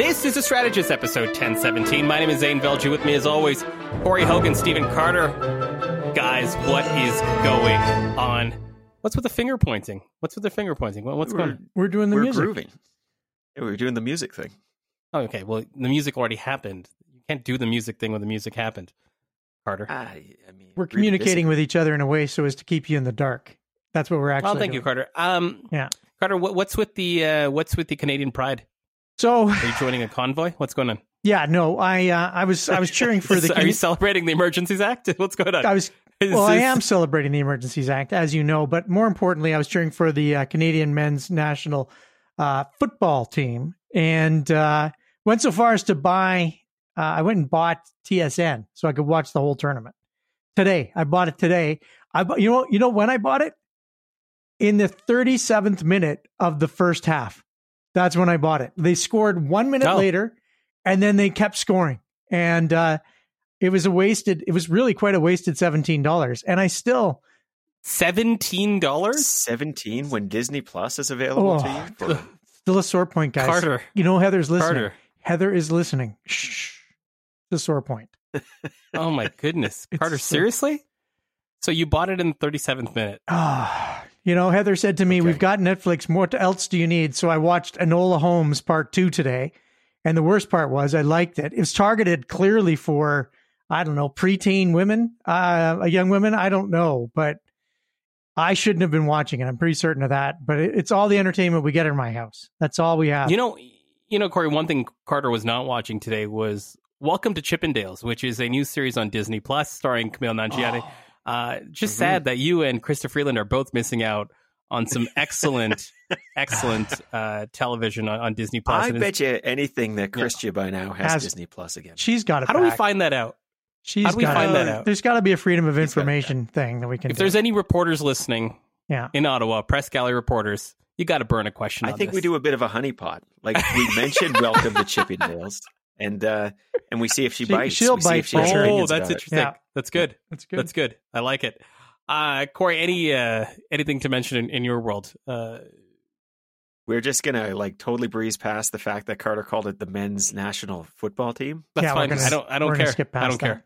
This is a Strategist episode 1017. My name is Zain Velji. With me, as always, Corey Hogan, Stephen Carter. Guys, what is going on? What's with the finger pointing? What's with the finger pointing? What's going on? We're doing the we're music. grooving. Yeah, we're doing the music thing. Oh, okay. Well, the music already happened. You can't do the music thing when the music happened. Carter. I, I mean, We're communicating with each other in a way so as to keep you in the dark. That's what we're actually. Doing. Well, thank you. Carter. Um, Yeah. Carter, what, what's with the uh, what's with the Canadian Pride? So Are you joining a convoy? What's going on? yeah, no, I uh, I was I was cheering for the. Are you celebrating the Emergencies Act? What's going on? I was Is well, I am celebrating the Emergencies Act, as you know, but more importantly, I was cheering for the uh, Canadian men's national uh, football team, and uh, went so far as to buy. Uh, I went and bought TSN so I could watch the whole tournament today. I bought it today. I you know you know when I bought it in the 37th minute of the first half. That's when I bought it. They scored one minute Oh. later, and then they kept scoring, and uh, it was a wasted. It was really quite a wasted seventeen dollars, and I still. Seventeen dollars, seventeen when Disney Plus is available to Oh, you. For, Still a sore point, guys. Carter. You know Heather's listening. Carter. Heather is listening. Shh. It's a sore point. Oh my goodness, Carter! so- Seriously? So you bought it in the thirty seventh minute? Ah, you know, Heather said to me, Okay. "We've got Netflix. What else do you need?" So I watched Enola Holmes Part Two today, and the worst part was I liked it. It was targeted clearly for I don't know preteen women, uh, young women. I don't know, but I shouldn't have been watching it. I'm pretty certain of that. But it's all the entertainment we get in my house. That's all we have. You know, you know, Corey. One thing Carter was not watching today was Welcome to Chippendales, which is a new series on Disney Plus starring Kumail Nanjiani. Oh. Uh, just Mhm. sad that you and Chrystia Freeland are both missing out on some excellent, excellent uh, television on, on Disney Plus. I And bet you anything that Yeah. By now has, Has- Disney Plus again. she's got it. How do we find that out? She's how do we got find it. that out? There's got to be a freedom of got it information thing that we can. If do. there's any reporters listening yeah. in Ottawa, press gallery reporters, you got to burn a question. I on think we do a bit of a honeypot. Like we mentioned, welcome to Chippendales, and uh, and we see if she, She- bites. she'll We see bite if she for has sure. Oh, that's interesting. Yeah. That's good. That's good. That's good. I like it. Uh, Corey, any uh, anything to mention in, in your world? Uh, We're just gonna like totally breeze past the fact that Carter called it the men's national football team. That's Yeah, fine. gonna- I don't. I don't care. skip I don't that. care.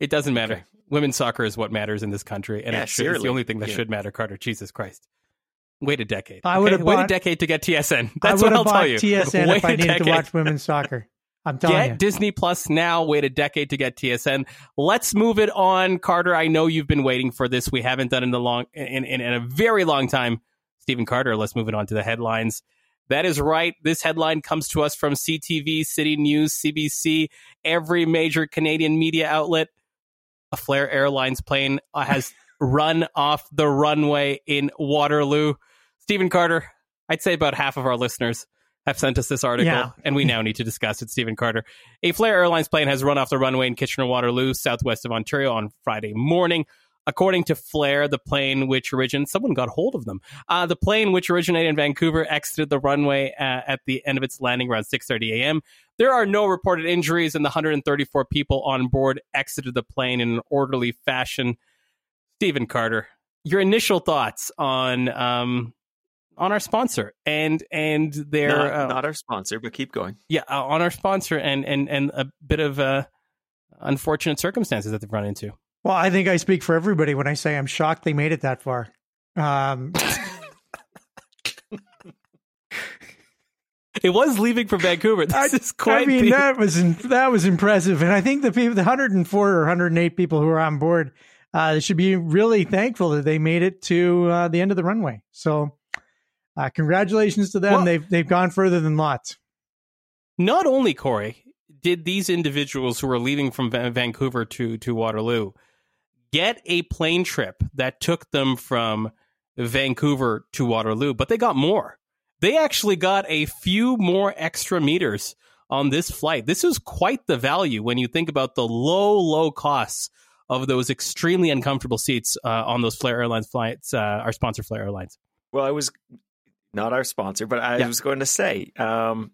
It doesn't matter. Okay. Women's soccer is what matters in this country, and Yeah, it should, it's the only thing that Yeah. should matter. Carter, Jesus Christ, wait a decade. I would okay? have wait a decade to get TSN. That's would what I'll tell you. TSN Wait if I a needed to watch women's soccer. I'm telling Get you. Disney Plus now. Wait a decade to get TSN. Let's move it on, Carter. I know you've been waiting for this. We haven't done it in a long, in, in, in a very long time. Stephen Carter. Let's move it on to the headlines. That is right. This headline comes to us from CTV, City News, CBC, every major Canadian media outlet. A Flair Airlines plane has run off the runway in Waterloo. Stephen Carter, I'd say about half of our listeners have sent us this article, Yeah. and we now need to discuss it. Stephen Carter. A Flair Airlines plane has run off the runway in Kitchener Waterloo, southwest of Ontario, on Friday morning. According to Flair, the plane which originated, someone got hold of them. Uh, the plane which originated in Vancouver exited the runway uh, at the end of its landing around 6:30 a.m. There are no reported injuries, and the 134 people on board exited the plane in an orderly fashion. Stephen Carter, your initial thoughts on um, on our sponsor and and their Not, uh, not our sponsor, but keep going. yeah uh, on our sponsor and and and a bit of uh, unfortunate circumstances that they've run into. well, I think I speak for everybody when I say I'm shocked they made it that far. Um, It was leaving for Vancouver. This I, is quite. I mean, the- that was that was impressive, and I think the people, the 104 or 108 people who are on board, uh, should be really thankful that they made it to uh, the end of the runway. So, uh, congratulations to them. Well- they've they've gone further than lots. not only Corey did these individuals who were leaving from Vancouver to to Waterloo get a plane trip that took them from Vancouver to Waterloo, but they got more. They actually got a few more extra meters on this flight. This is quite the value when you think about the low, low costs of those extremely uncomfortable seats uh, on those Flair Airlines flights, uh, our sponsor, Flair Airlines. Well, I was not our sponsor, but I Yeah. was going to say, um,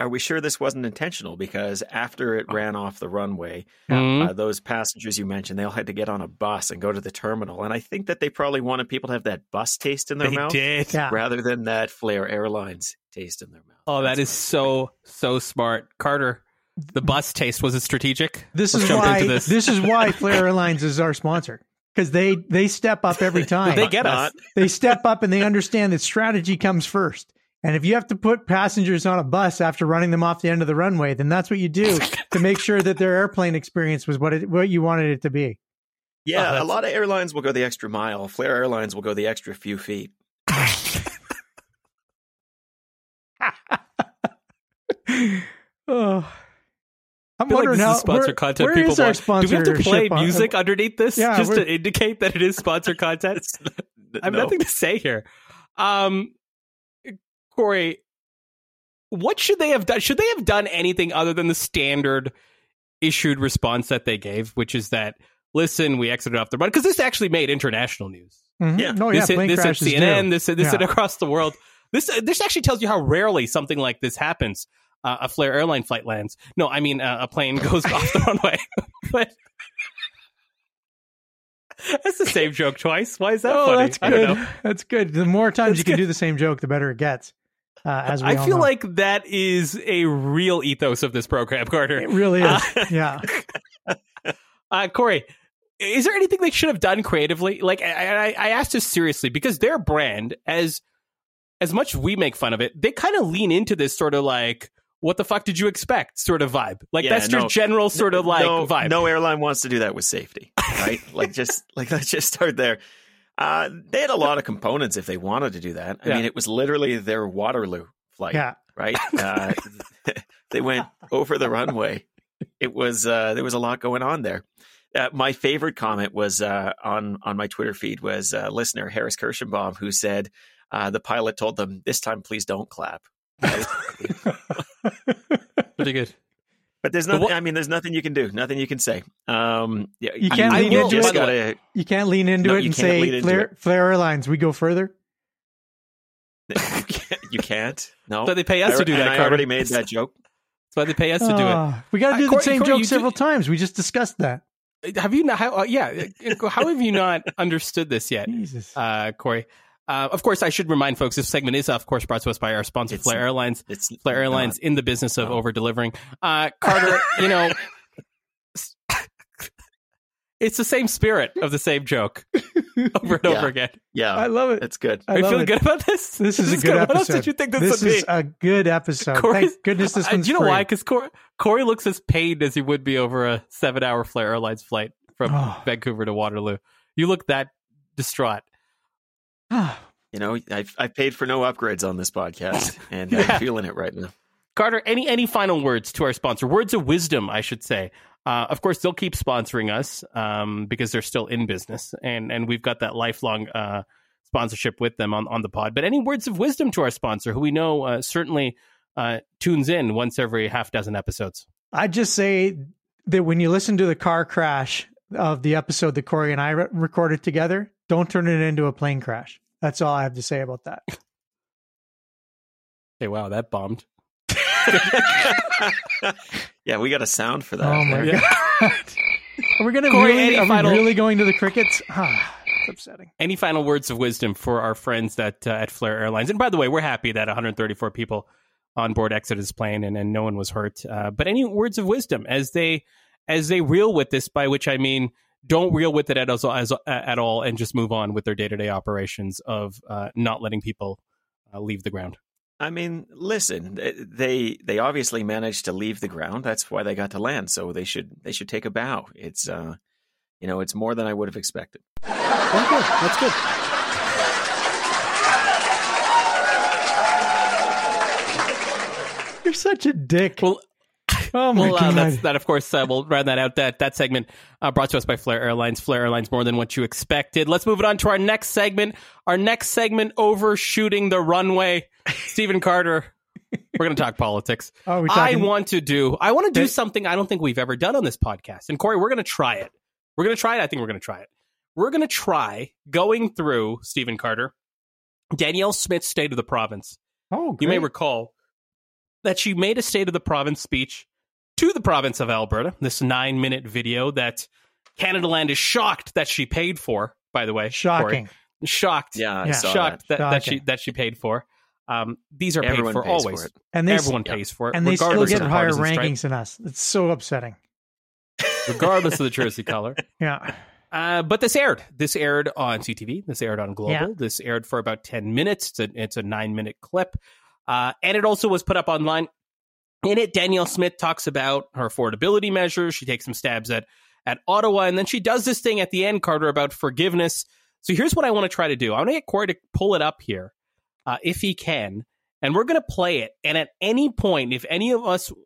are we sure this wasn't intentional? Because after it ran off the runway, Mhm. uh, those passengers you mentioned, they all had to get on a bus and go to the terminal. And I think that they probably wanted people to have that bus taste in their they mouth did. Yeah. rather than that Flair Airlines taste in their mouth. Oh, that That's so so smart, Carter. The bus taste was it strategic? This Let's is jump why into this. this. is why Flair Airlines is our sponsor because they they step up every time. They get us. They step up and they understand that strategy comes first. And if you have to put passengers on a bus after running them off the end of the runway, then that's what you do to make sure that their airplane experience was what it, what you wanted it to be. Yeah, Oh, a lot of airlines will go the extra mile. Flair Airlines will go the extra few feet. oh. I'm I feel like wondering this how is sponsor where- content. where People is our want. Do we have to play sponsorship on- music underneath this Yeah, just to indicate that it is sponsor content? I have No. nothing to say here. Um, Corey, what should they have done? Should they have done anything other than the standard issued response that they gave, which is that listen, we exited off the run because this actually made international news. Mhm. Yeah. No, yeah, this hit, this hit CNN. do. This this hit Yeah. across the world. This this actually tells you how rarely something like this happens. Uh, a Flair airline flight lands. No, I mean uh, a plane goes off the runway. but that's the same joke twice. Why is that oh, funny? that's good. That's good. The more times That's you can good. do the same joke, the better it gets. Uh, as we I feel know. like that is a real ethos of this program, Carter. it really is. Uh, yeah. Uh, Corey, is there anything they should have done creatively? Like, I, I, I asked this seriously because their brand, as as much we make fun of it, they kind of lean into this sort of like, "What the fuck did you expect?" sort of vibe. Like Yeah, that's no. your general sort of like no, vibe. No airline wants to do that with safety, right? like just like let's just start there. Uh, they had a lot of components if they wanted to do that. I Yeah. mean, it was literally their Waterloo flight, Yeah. right? Uh, they went over the runway. It was uh, there was a lot going on there. Uh, my favorite comment was uh, on on my Twitter feed was uh, listener Harris Kirschenbaum who said uh, the pilot told them this time please don't clap. Pretty good. But there's But nothing. what- I mean, there's nothing you can do. Nothing you can say. Um, yeah, You can't lean you into just it. Gotta. You can't lean into No, it and say lean into Flair. Flair Airlines. We go further. you can't. No. So they pay us I, to do and that. I Carter. already made that joke. That's why they pay us to do it. we got to Uh, do the Corey- same Corey, joke you do- several times. We just discussed that. Have you not? How, uh, yeah. How have you not understood this yet, Jesus. uh, Corey? Uh, of course, I should remind folks this segment is, of course, brought to us by our sponsor, It's- Flair Airlines. It's Flair Airlines not. in the business of No. over delivering. Uh, Carter, you know, it's the same spirit of the same joke over and Yeah. over again. Yeah, I love it. it's good. I Are you feeling it. good about this? This is a good episode What else episode. did you think this, This would is be? a good episode. Corey's- Thank goodness this one's do you know free. why? Because Corey, Corey looks as pained as he would be over a seven-hour Flair Airlines flight from Oh. Vancouver to Waterloo. You look that distraught. You know, I've I paid for no upgrades on this podcast, and Yeah. I'm feeling it right now. Carter, any any final words to our sponsor? Words of wisdom, I should say. Uh, of course, they'll keep sponsoring us um, because they're still in business, and and we've got that lifelong uh, sponsorship with them on on the pod. But any words of wisdom to our sponsor, who we know uh, certainly uh, tunes in once every half dozen episodes. I'd just say that when you listen to the car crash of the episode that Corey and I re- recorded together, don't turn it into a plane crash. That's all I have to say about that. Hey, wow, that bombed. yeah, we got a sound for that. oh my there. god! Are we gonna Corey, really? any Are we really going to the crickets? Ah, it's upsetting. Any final words of wisdom for our friends at uh, at Flair Airlines? And by the way, we're happy that 134 people on board Exodus plane and, and no one was hurt. Uh, but any words of wisdom as they as they reel with this, by which I mean don't reel with it at, as, as, at all and just move on with their day to day operations of uh, not letting people uh, leave the ground. I mean, listen, they they obviously managed to leave the ground. That's why they got to land. So they should they should take a bow. It's uh, you know, it's more than I would have expected. Okay, that's good. You're such a dick. Well, oh my well, uh, god! that of course uh, we'll round that out. That that segment uh, brought to us by Flair Airlines. Flair Airlines more than what you expected. Let's move it on to our next segment. Our next segment, overshooting the runway. Stephen Carter. We're going to talk politics. oh, we I want to do. I want to do something I don't think we've ever done on this podcast. And Corey, we're going to try it. We're going to try it. I think we're going to try it. We're going to try going through Stephen Carter, Danielle Smith's State of the Province. oh, You may recall that she made a State of the Province speech to the province of Alberta. This nine minute video that Canadaland is shocked that she paid for. By the way, Corey. Shocking. shocked, Yeah, Yeah. shocked that, that, she that she paid for. Um, these are Everyone paid for pays always. for it. And they Everyone yeah. pays for it, and they still regardless get of the higher partisan stripe, rankings than us. It's so upsetting. regardless of the jersey color. Yeah. Uh, but this aired. This aired on CTV. This aired on Global. Yeah. This aired for about 10 minutes. It's a, it's a nine minute clip. Uh, and it also was put up online. In it, Danielle Smith talks about her affordability measures. She takes some stabs at, at Ottawa. And then she does this thing at the end, Carter, about forgiveness. So here's what I want to try to do I want to get Corey to pull it up here, uh, if he can. And we're going to play it. And at any point, if any of us, and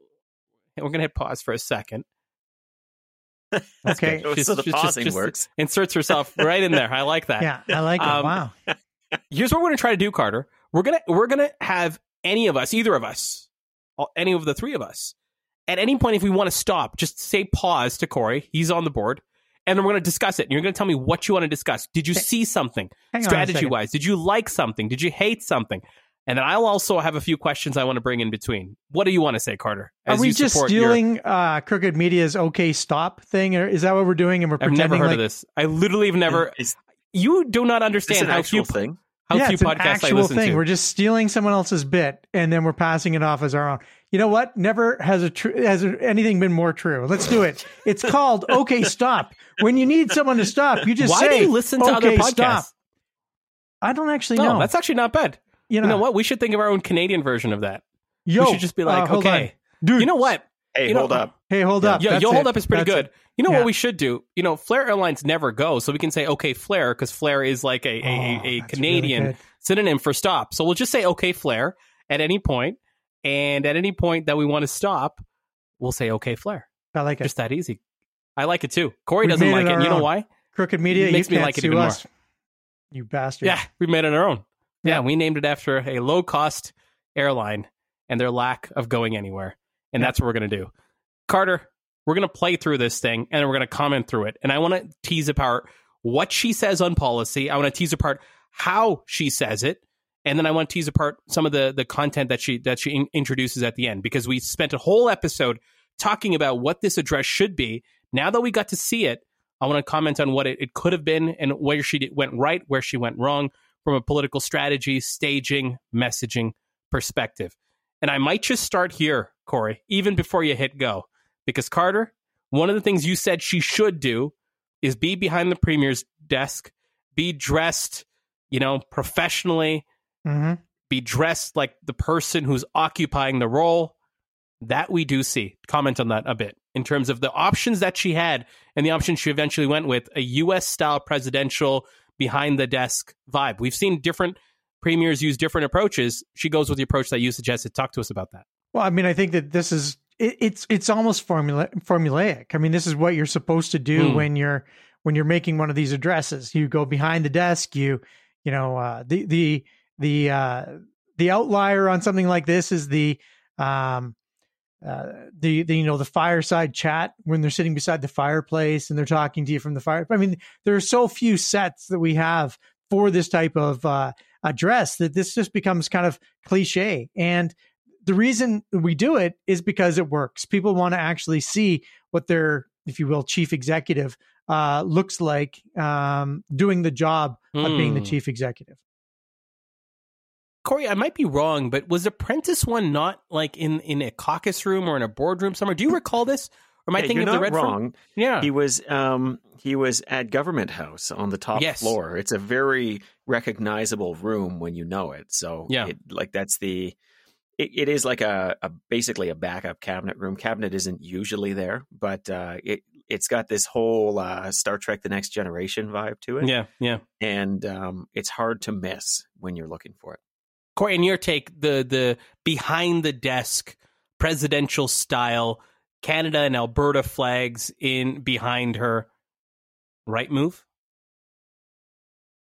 we're going to hit pause for a second. Okay. Just- so the just- pausing just- works. inserts herself right in there. I like that. Yeah. I like it. Um, wow. Here's what we're gonna try to do, Carter. We're gonna we're gonna have any of us, either of us, any of the three of us, at any point, if we want to stop, just say pause to Corey. He's on the board, and then we're gonna discuss it. And you're gonna tell me what you want to discuss. Did you see something Hang strategy wise? Did you like something? Did you hate something? And then I'll also have a few questions I want to bring in between. What do you want to say, Carter? Are we you just support your- stealing uh, Crooked Media's OK Stop thing? Or is that what we're doing? And we're I've pretending never heard like of this. I literally have never. Is You do not this understand an how actual few thing? How yeah, few it's an podcasts I actual listen thing. to. We're just stealing someone else's bit and then we're passing it off as our own. You know what? Never has a tr- has anything been more true. Let's do it. It's called OK Stop. When you need someone to stop, you just Why say, do you listen to other podcasts? Stop." I don't actually No, know. that's actually not bad. you know, You know what? We should think of our own Canadian version of that. Yo, we should just be like, uh, okay, on. dude. you know what? Hey, You know- hold up. Hey, hold up. Yeah, That's your hold up is pretty That's good. it. You know Yeah. what we should do? You know, Flair Airlines never go, so we can say okay, Flair, because Flair is like a, a, Oh, a, a that's really Canadian synonym for stop. So we'll just say okay, Flair at any point, and at any point that we want to stop, we'll say okay, Flair. I like it. Just that easy. I like it too. Corey We've doesn't like it it. You know why? Crooked Media, Makes you me can't like it sue even more. You bastard. Yeah, we made it our own. Yeah, Yeah. we named it after a low cost airline and their lack of going anywhere. And that's what we're going to do. Carter, we're going to play through this thing and then we're going to comment through it. And I want to tease apart what she says on policy. I want to tease apart how she says it. And then I want to tease apart some of the, the content that she that she in- introduces at the end because we spent a whole episode talking about what this address should be. Now that we got to see it, I want to comment on what it, it could have been and where she did, went right, where she went wrong from a political strategy, staging, messaging perspective. And I might just start here, Corey, even before you hit go. Because Carter, one of the things you said she should do is be behind the premier's desk, be dressed, you know, professionally, hmm be dressed like the person who's occupying the role. That we do see. Comment on that a bit in terms of the options that she had and the option she eventually went with a US style presidential behind the desk vibe. We've seen different premiers use different approaches. She goes with the approach that you suggested. Talk to us about that. Well, I mean, I think that this is it, it's it's almost formula formulaic. I mean, this is what you're supposed to do Hmm. when you're when you're making one of these addresses. You go behind the desk. You you know uh, the the the uh, the outlier on something like this is the um uh, the, the you know the fireside chat when they're sitting beside the fireplace and they're talking to you from the fire. I mean, there are so few sets that we have for this type of uh, address that this just becomes kind of cliche. And the reason we do it is because it works. People want to actually see what their, if you will, chief executive uh, looks like um, doing the job of being the Hmm. chief executive. Corey, I might be wrong, but was Apprentice one not like in, in a caucus room or in a boardroom somewhere? Do you recall this? Or am I thinking you're of the red Front? wrong. Yeah. He was um he was at Government House on the top Yes. floor. It's a very recognizable room when you know it. So Yeah. it, like that's the it, it is like a, a basically a backup cabinet room. Cabinet isn't usually there, but uh, it it's got this whole uh, Star Trek: The Next Generation vibe to it, yeah, yeah. and um, it's hard to miss when you're looking for it. Corey, in your take, the the behind the desk presidential style Canada and Alberta flags in behind her, right move?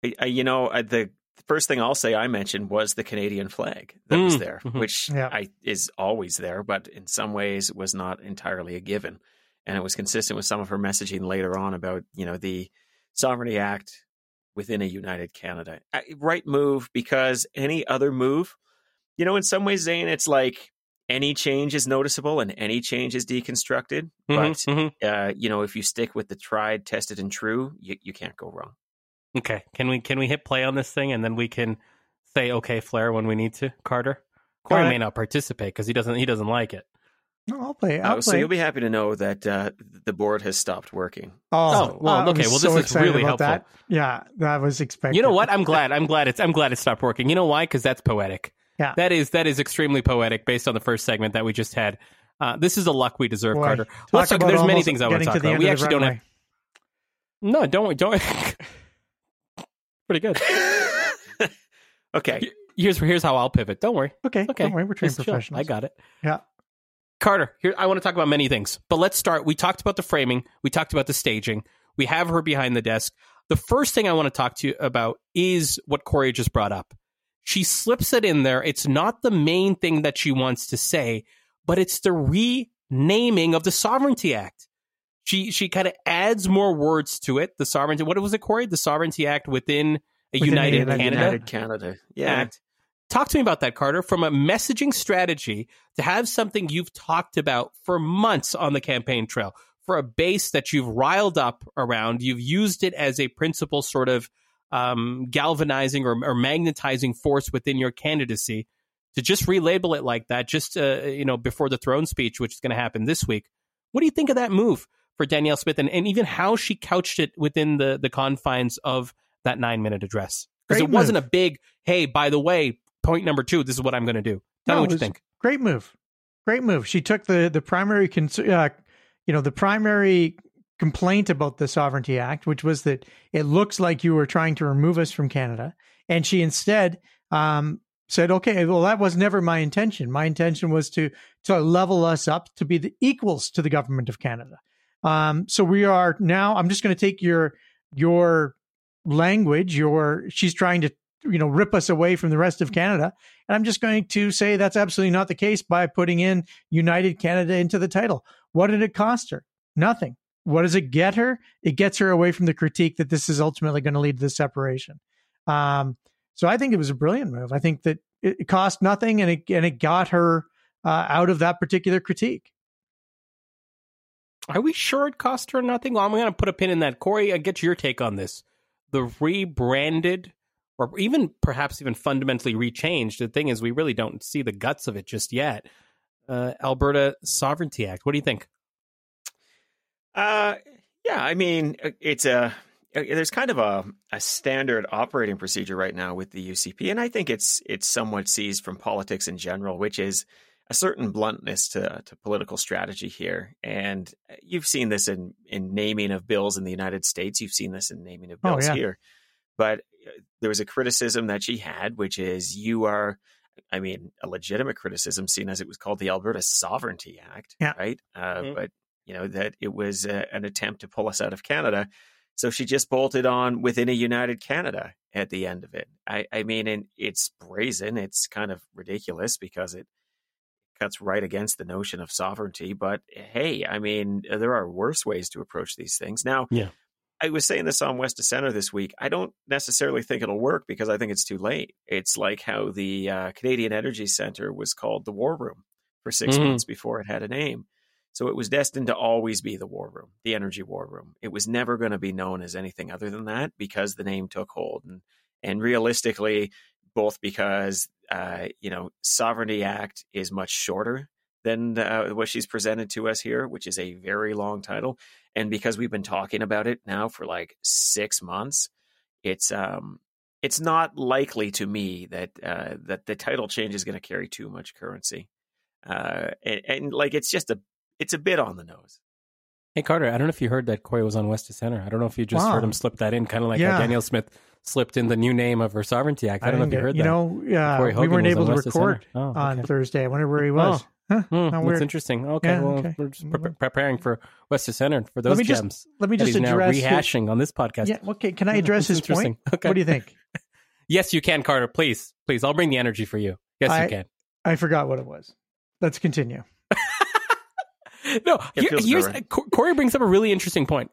I, I- you know, I, the first thing I'll say I mentioned was the Canadian flag that was Mm, there, mhm. which Yeah. I is always there, but in some ways was not entirely a given. And it was consistent with some of her messaging later on about, you know, the Sovereignty Act within a united Canada. Right move because any other move, you know, in some ways, Zain, it's like any change is noticeable and any change is deconstructed. Mhm, But mhm. uh, you know, if you stick with the tried, tested, and true, you, you can't go wrong. Okay, can we can we hit play on this thing and then we can say okay, Flair when we need to, Carter. Corey All right. may not participate because he doesn't he doesn't like it. No, I'll play. I'll Uh, so you'll be happy to know that uh, the board has stopped working. oh, well, I'm okay, well, this so is excited really about helpful. That. Yeah, that was expected. You know what? I'm glad. I'm glad it's I'm glad it stopped working. You know why? Because that's poetic. Yeah. that is that is extremely poetic based on the first segment that we just had. Uh, this is the luck we deserve, Boy, Carter. talk Let's talk. There's many things I want to talk about. We actually don't have. runway. No, don't don't. Pretty good. okay. Here's here's how I'll pivot. Don't worry. Okay, Okay, don't worry, we're trained Just chill. professionals. I got it. Yeah. Carter, here I want to talk about many things, but let's start. We talked about the framing, we talked about the staging, we have her behind the desk. The first thing I want to talk to you about is what Corey just brought up. She slips it in there. It's not the main thing that she wants to say, but it's the renaming of the Sovereignty Act. She she kind of adds more words to it. The sovereignty. What was it, Corey? The Sovereignty Act within a Within United United Canada. United Canada. Yeah. Act. Talk to me about that, Carter. From a messaging strategy to have something you've talked about for months on the campaign trail, for a base that you've riled up around, you've used it as a principal sort of um, galvanizing or, or magnetizing force within your candidacy. To just relabel it like that, just uh, you know, before the throne speech, which is going to happen this week. What do you think of that move for Danielle Smith, and, and even how she couched it within the the confines of that nine minute address? Because it wasn't a big, hey, by the way, point number two, this is what I'm going to do. Tell No, me what you think. Great move. Great move. She took the the primary cons- uh, you know, the primary complaint about the Sovereignty Act, which was that it looks like you were trying to remove us from Canada, and she instead um, said, "Okay, well, that was never my intention. My intention was to to level us up to be the equals to the government of Canada. Um, so we are now. I'm just going to take your your language. Your she's trying to you know rip us away from the rest of Canada, and I'm just going to say that's absolutely not the case by putting in United Canada into the title. What did it cost her? Nothing. What does it get her? It gets her away from the critique that this is ultimately going to lead to the separation. Um, so I think it was a brilliant move. I think that it, it cost nothing, and it and it got her uh, out of that particular critique. Are we sure it cost her nothing? Well, I'm going to put a pin in that. Corey, I get your take on this. The rebranded, or even perhaps even fundamentally rechanged. The thing is, we really don't see the guts of it just yet. Uh, Alberta Sovereignty Act. What do you think? Uh, yeah, I mean, uh, it's a there's kind of a, a standard operating procedure right now with the UCP, and I think it's it's somewhat seized from politics in general, which is a certain bluntness to to political strategy here. And uh, you've seen this in in naming of bills in the United States. You've seen this in naming of Oh, bills yeah. here. But uh, there was a criticism that she had, which is you are. I mean, a legitimate criticism, seen as it was called the Alberta Sovereignty Act, Yeah. right? Uh, Mhm. But you know that it was uh, an attempt to pull us out of Canada. So she just bolted on within a united Canada at the end of it. I, I mean, and it's brazen. It's kind of ridiculous because it cuts right against the notion of sovereignty. But hey, I mean, there are worse ways to approach these things. Now, Yeah. I was saying this on West of Center this week. I don't necessarily think it'll work because I think it's too late. It's like how the uh, Canadian Energy Center was called the War Room for 6 Mhm. months before it had a name. So it was destined to always be the war room, the energy war room. It was never going to be known as anything other than that because the name took hold. And and realistically, both because uh, you know, Sovereignty Act is much shorter than uh, what she's presented to us here, which is a very long title, and because we've been talking about it now for like six months, it's um it's not likely to me that uh, that the title change is going to carry too much currency, uh, and, and like it's just a it's a bit on the nose. Hey, Carter, I don't know if you heard that Corey was on West of Center. I don't know if you just Wow. heard him slip that in, kind of like Yeah. how Danielle Smith slipped in the new name of her Sovereignty Act. I, don't know if you heard get- that. You know, uh, we weren't able to record Center. Oh, on. Thursday. I wonder where he was. Huh, Hmm, how that's weird. interesting. Okay, Yeah, well, okay. we're just pre- preparing for West of Center for those me just- gems. Let me just he's now address. his- rehashing on this podcast. yeah. Okay. Can I address that's his point? Okay. What do you think? Yes, you can, Carter. Please, please. I'll bring the energy for you. Yes, I- you can. I forgot what it was. Let's continue. no, It here- here's right. Corey brings up a really interesting point.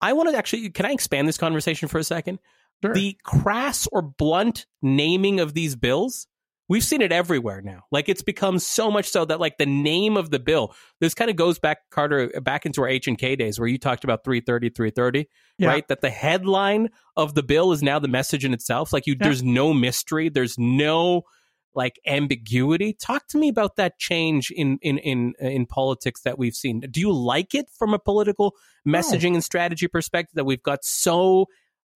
I want to actually. Can I expand this conversation for a second? Sure. The crass or blunt naming of these bills we've seen it everywhere now. Like it's become so much so that like the name of the bill, this kind of goes back, Carter, back into our H and K days where you talked about 330, 330, Yeah. right? That the headline of the bill is now the message in itself. Like you, Yeah. there's no mystery. There's no like ambiguity. Talk to me about that change in in in in politics that we've seen. Do you like it from a political messaging and strategy perspective that we've got so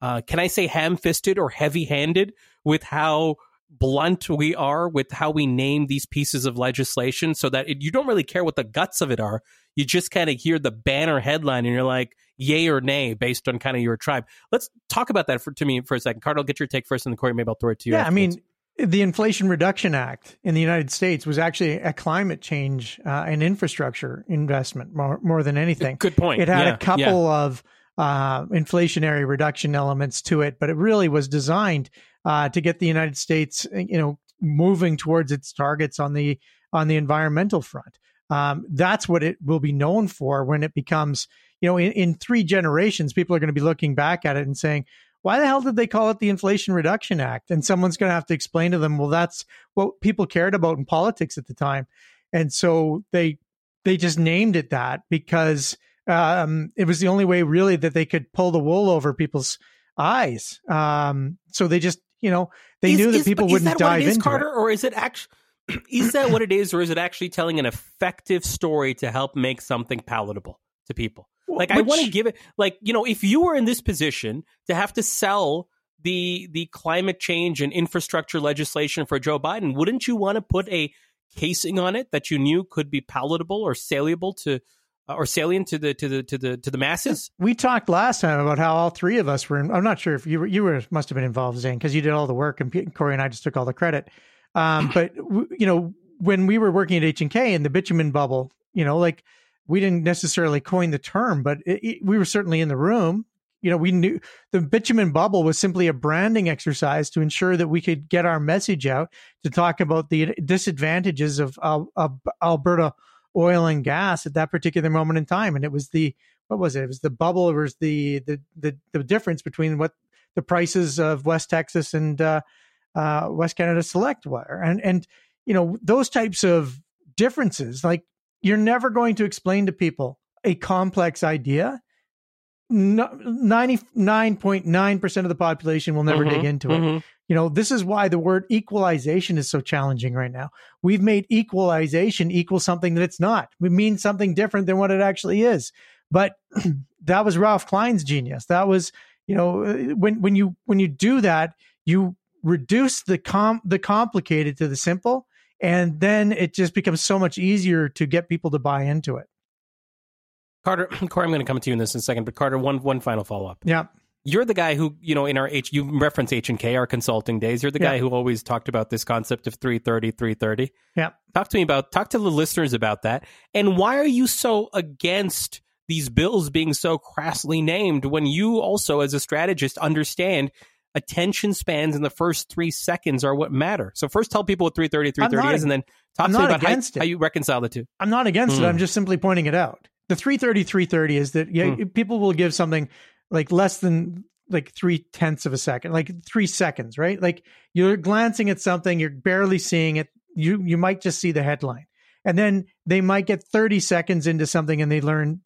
uh, can I say ham-fisted or heavy-handed with how blunt we are with how we name these pieces of legislation so that it, you don't really care what the guts of it are. You just kind of hear the banner headline and you're like, yay or nay, based on kind of your tribe. Let's talk about that for, to me for a second. Cardinal, get your take first, and then Corey, maybe I'll throw it to you. Yeah, I mean, the Inflation Reduction Act in the United States was actually a climate change uh, and infrastructure investment more, more than anything. good point. It had Yeah, a couple of uh, inflationary reduction elements to it, but it really was designed uh, to get the United States, you know, moving towards its targets on the on the environmental front. Um, that's what it will be known for when it becomes, you know, in, in three generations, people are going to be looking back at it and saying, why the hell did they call it the Inflation Reduction Act? And someone's going to have to explain to them, well, that's what people cared about in politics at the time. And so they they just named it that because um, it was the only way really that they could pull the wool over people's eyes. Um, so they just, you know, they Is- knew that is- people wouldn't that what it is, into Carter, it. or is it actually? Is that what it is, or is it actually telling an effective story to help make something palatable to people? Like I want to give it, like you know, if you were in this position to have to sell the the climate change and infrastructure legislation for Joe Biden, wouldn't you want to put a casing on it that you knew could be palatable or saleable to, or salient to the to the to the to the masses? We talked last time about how all three of us were. In, I'm not sure if you were, you were must have been involved, Zain, because you did all the work, and Corey and I just took all the credit. Um, but you know, when we were working at H and K in the bitumen bubble, you know, like we didn't necessarily coin the term, but it, it, we were certainly in the room. You know, we knew the bitumen bubble was simply a branding exercise to ensure that we could get our message out to talk about the disadvantages of, of, of Alberta oil and gas at that particular moment in time. And it was the what was it? It was the bubble. It was the the the, the difference between what the prices of West Texas and uh, uh, West Canada Select were, and and you know those types of differences. Like you're never going to explain to people a complex idea. Ninety nine point nine percent of the population will never dig Mhm, into it. You know, this is why the word equalization is so challenging right now. We've made equalization equal something that it's not. We mean something different than what it actually is. But that was Ralph Klein's genius. That was, you know, uh, when when you when you do that, you reduce the com the complicated to the simple, and then it just becomes so much easier to get people to buy into it. Carter, Corey, I'm going to come to you in this in a second, but Carter, one one final follow up. Yeah. You're the guy who you know in our h you reference h and k our consulting days you're the Yeah. guy who always talked about this concept of 330 330 Yeah. talk to me about talk to the listeners about that and why are you so against these bills being so crassly named when you also as a strategist understand attention spans in the first three seconds are what matter so first tell people what 330 330 not is and then talk I'm to me about how, it. how you reconcile the two I'm not against Hmm. it. I'm just simply pointing it out. The 330 330 is that yeah, Hmm. people will give something like less than like three tenths of a second, like three seconds, right? Like you're glancing at something, you're barely seeing it. You you might just see the headline, and then they might get 30 seconds into something and they learn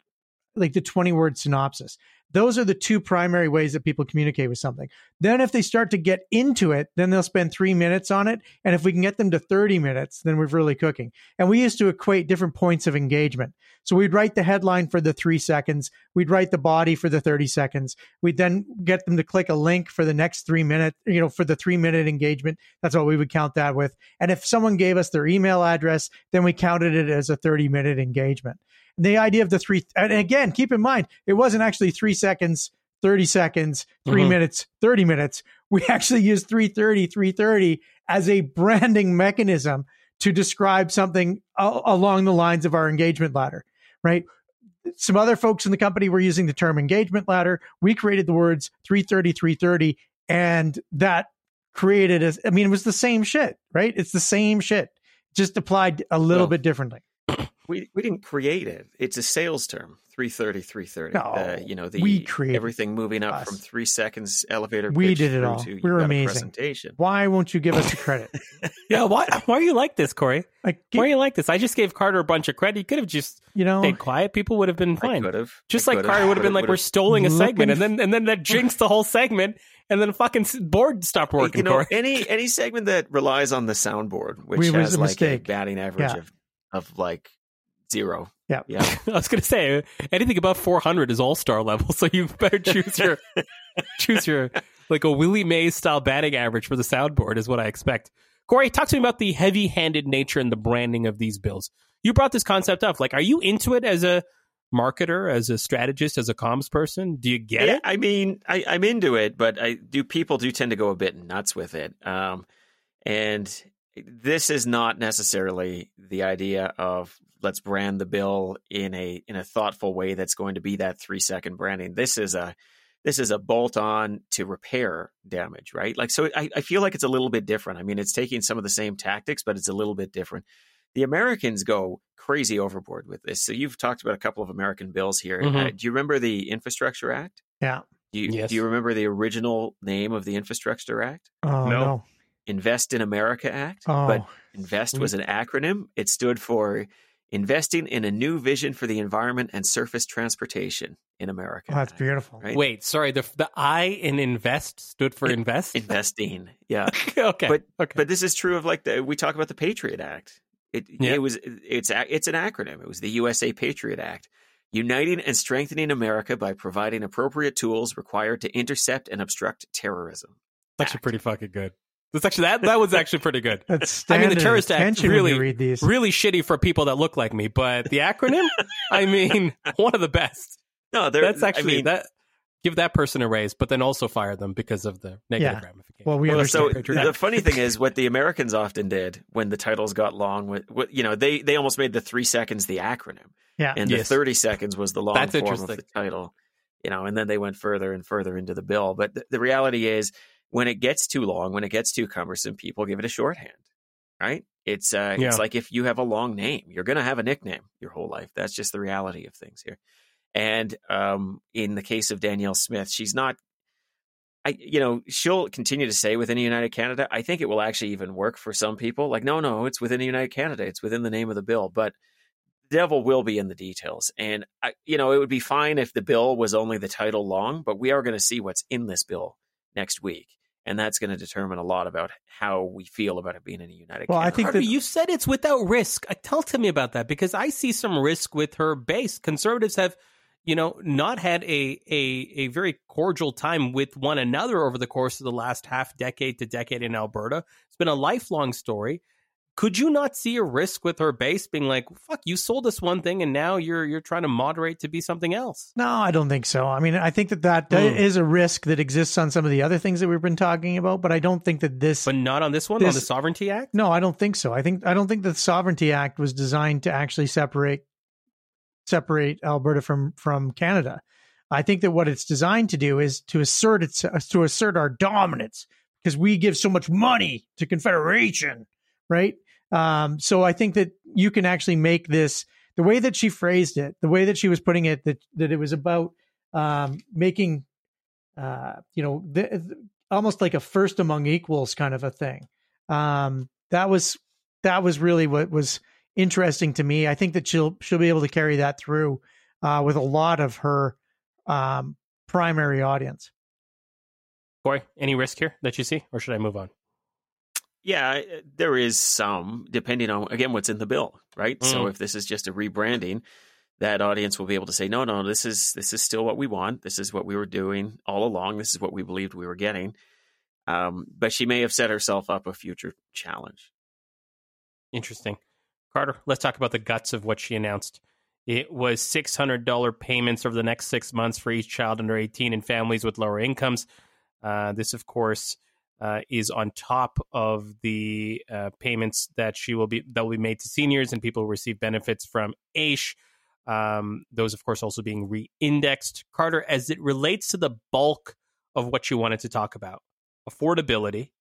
like the 20 word synopsis. Those are the two primary ways that people communicate with something. Then, if they start to get into it, then they'll spend three minutes on it. And if we can get them to 30 minutes, then we're really cooking. And we used to equate different points of engagement. So we'd write the headline for the three seconds, we'd write the body for the 30 seconds. We'd then get them to click a link for the next three minute, you know, for the three minute engagement. That's what we would count that with. And if someone gave us their email address, then we counted it as a 30 minute engagement the idea of the three and again keep in mind it wasn't actually three seconds 30 seconds 3 Mhm. minutes 30 minutes. We actually used 330 330 as a branding mechanism to describe something a- along the lines of our engagement ladder right? Some other folks in the company were using the term engagement ladder. We created the words 330 330 and that created as i mean it was the same shit right? It's the same shit just applied a little Well, bit differently We we didn't create it. It's a sales term. 330, 330. No, the, you know, the we created everything moving up us. from three seconds elevator. We pitch did it all. To, We you've were a amazing. Presentation. Why won't you give us the credit? Yeah, why why are you like this, Corey? Like, Why are you like this? I just gave Carter a bunch of credit. he could have just you know, stayed quiet. People would have been I fine. could have. Just I like could've, Carter would have been like, "We're would've- stealing a Looking segment," and then and then that jinxed the whole segment, and then fucking board stopped working. you know, Corey. any any segment that relies on the soundboard, which We- was has a like mistake. a batting average Yeah. of of like zero. Yeah. yeah. I was gonna say anything above 400 is all star level, so you better choose your choose your like a Willie Mays style batting average for the soundboard is what I expect. Corey, talk to me about the heavy handed nature and the branding of these bills. You brought this concept up. Like, are you into it as a marketer, as a strategist, as a comms person? Do you get yeah, it? I mean, I, I'm into it, but I do. People do tend to go a bit nuts with it, um, and this is not necessarily the idea of let's brand the bill in a in a thoughtful way that's going to be that three second branding. This is a this is a bolt on to repair damage, right? Like, so I, I feel like it's a little bit different. I mean, it's taking some of the same tactics, but it's a little bit different. The Americans go crazy overboard with this. So you've talked about a couple of American bills here. Mhm. Uh, do you remember the Infrastructure Act? yeah. Do you, Yes. do you remember the original name of the Infrastructure Act? Oh No. no. Invest in America Act. Oh, But Invest was an acronym. It stood for Investing in a New Vision for the Environment and Surface Transportation in America. oh, that's Act, beautiful. Right? Wait, sorry. The the I in invest stood for invest. Investing. Yeah. okay, But- okay. But this is true of like the we talk about the Patriot Act. It Yeah. it was it's it's an acronym. It was the USA Patriot Act, uniting and strengthening America by providing appropriate tools required to intercept and obstruct terrorism. That's actually pretty fucking good. That's actually that that was actually pretty good. That's I mean, the terrorist act really- read these. Really shitty for people that look like me, but the acronym, I mean, one of the best. No, That's actually I mean, that. Give that person a raise, but then also fire them because of the negative Yeah. ramifications. Well, we Well, understand. so the funny thing is, what the Americans often did when the titles got long, with, with you know, they they almost made the three seconds the acronym, yeah. and Yes. the thirty seconds was the long That's form of the title. You know, and then they went further and further into the bill. But th- the reality is, when it gets too long, when it gets too cumbersome, people give it a shorthand. Right? It's uh, Yeah. it's like if you have a long name, you're going to have a nickname your whole life. That's just the reality of things here. And um, in the case of Danielle Smith, she's not I, you know, she'll continue to say within the United Canada. I think it will actually even work for some people. Like, no, no, it's within the United Canada. It's within the name of the bill. But the devil will be in the details. And, I, you know, it would be fine if the bill was only the title long, but we are going to see what's in this bill next week. And that's going to determine a lot about how we feel about it being in the United Well, I think Harvey, that- you said it's without risk. Uh, Tell to me about that because I see some risk with her base. Conservatives have, you know, not had a a a very cordial time with one another over the course of the last half decade to decade in Alberta. It's been a lifelong story. Could you not see a risk with her base being like, "Fuck, you sold us one thing, and now you're you're trying to moderate to be something else"? No, I don't think so. I mean, I think that that Hmm. is a risk that exists on some of the other things that we've been talking about, but I don't think that this. But not on this one, on the Sovereignty Act. no, I don't think so. I think I don't think the Sovereignty Act was designed to actually separate separate Alberta from from Canada. I think that what it's designed to do is to assert its to assert our dominance because we give so much money to Confederation, right? Um, so I think that you can actually make this the way that she phrased it, the way that she was putting it, that that it was about um, making, uh, you know, almost like a first among equals kind of a thing. Um, that was that was really what was interesting to me. I think that she'll she'll be able to carry that through uh, with a lot of her um, primary audience. Corey, any risk here that you see, or should I move on? Yeah, there is some, depending on again what's in the bill, right? So Mm. if this is just a rebranding, that audience will be able to say, no, no, this is this is still what we want. This is what we were doing all along. This is what we believed we were getting. Um, but she may have set herself up a future challenge. Interesting. Carter, let's talk about the guts of what she announced. It was $600 payments over the next six months for each child under 18 and families with lower incomes. Uh, this, of course, uh, is on top of the uh, payments that she will be that will be made to seniors and people who receive benefits from AISH. Um, those, of course, also being re-indexed. Carter, as it relates to the bulk of what you wanted to talk about, affordability,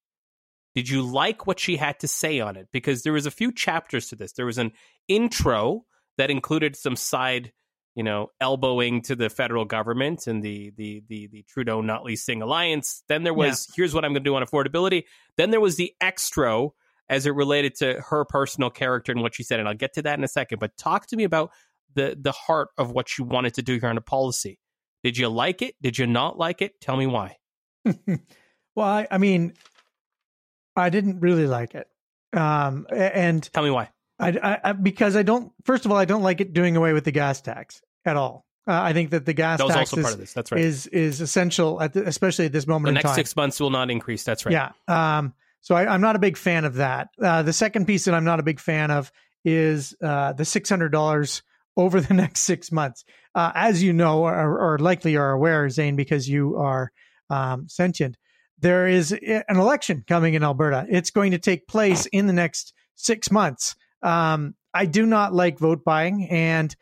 did you like what she had to say on it? Because there was a few chapters to this. There was an intro that included some side, you know, elbowing to the federal government and the the the the Trudeau Notley Singh alliance. Then there was here's what I'm going to do on affordability. Then there was the extra as it related to her personal character and what she said, and I'll get to that in a second. But talk to me about the the heart of what you wanted to do here on a policy. Did you like it? Did you not like it? Tell me why. well, I, I, mean, I didn't really like it. Um, and tell me why. I, I, because I don't. First of all, I don't like it doing away with the gas tax at all. Uh, I think that the gas that tax is, part of this. That's right. is is essential, at the, especially at this moment. The next time. six months will not increase. That's right. Yeah. Um, so I, am not a big fan of that. Uh, the second piece that I'm not a big fan of is uh, the six hundred dollars over the next six months. Uh, as you know, or, or, likely are aware, Zain, because you are um, sentient, there is an election coming in Alberta. It's going to take place in the next six months. Um, I do not like vote buying, and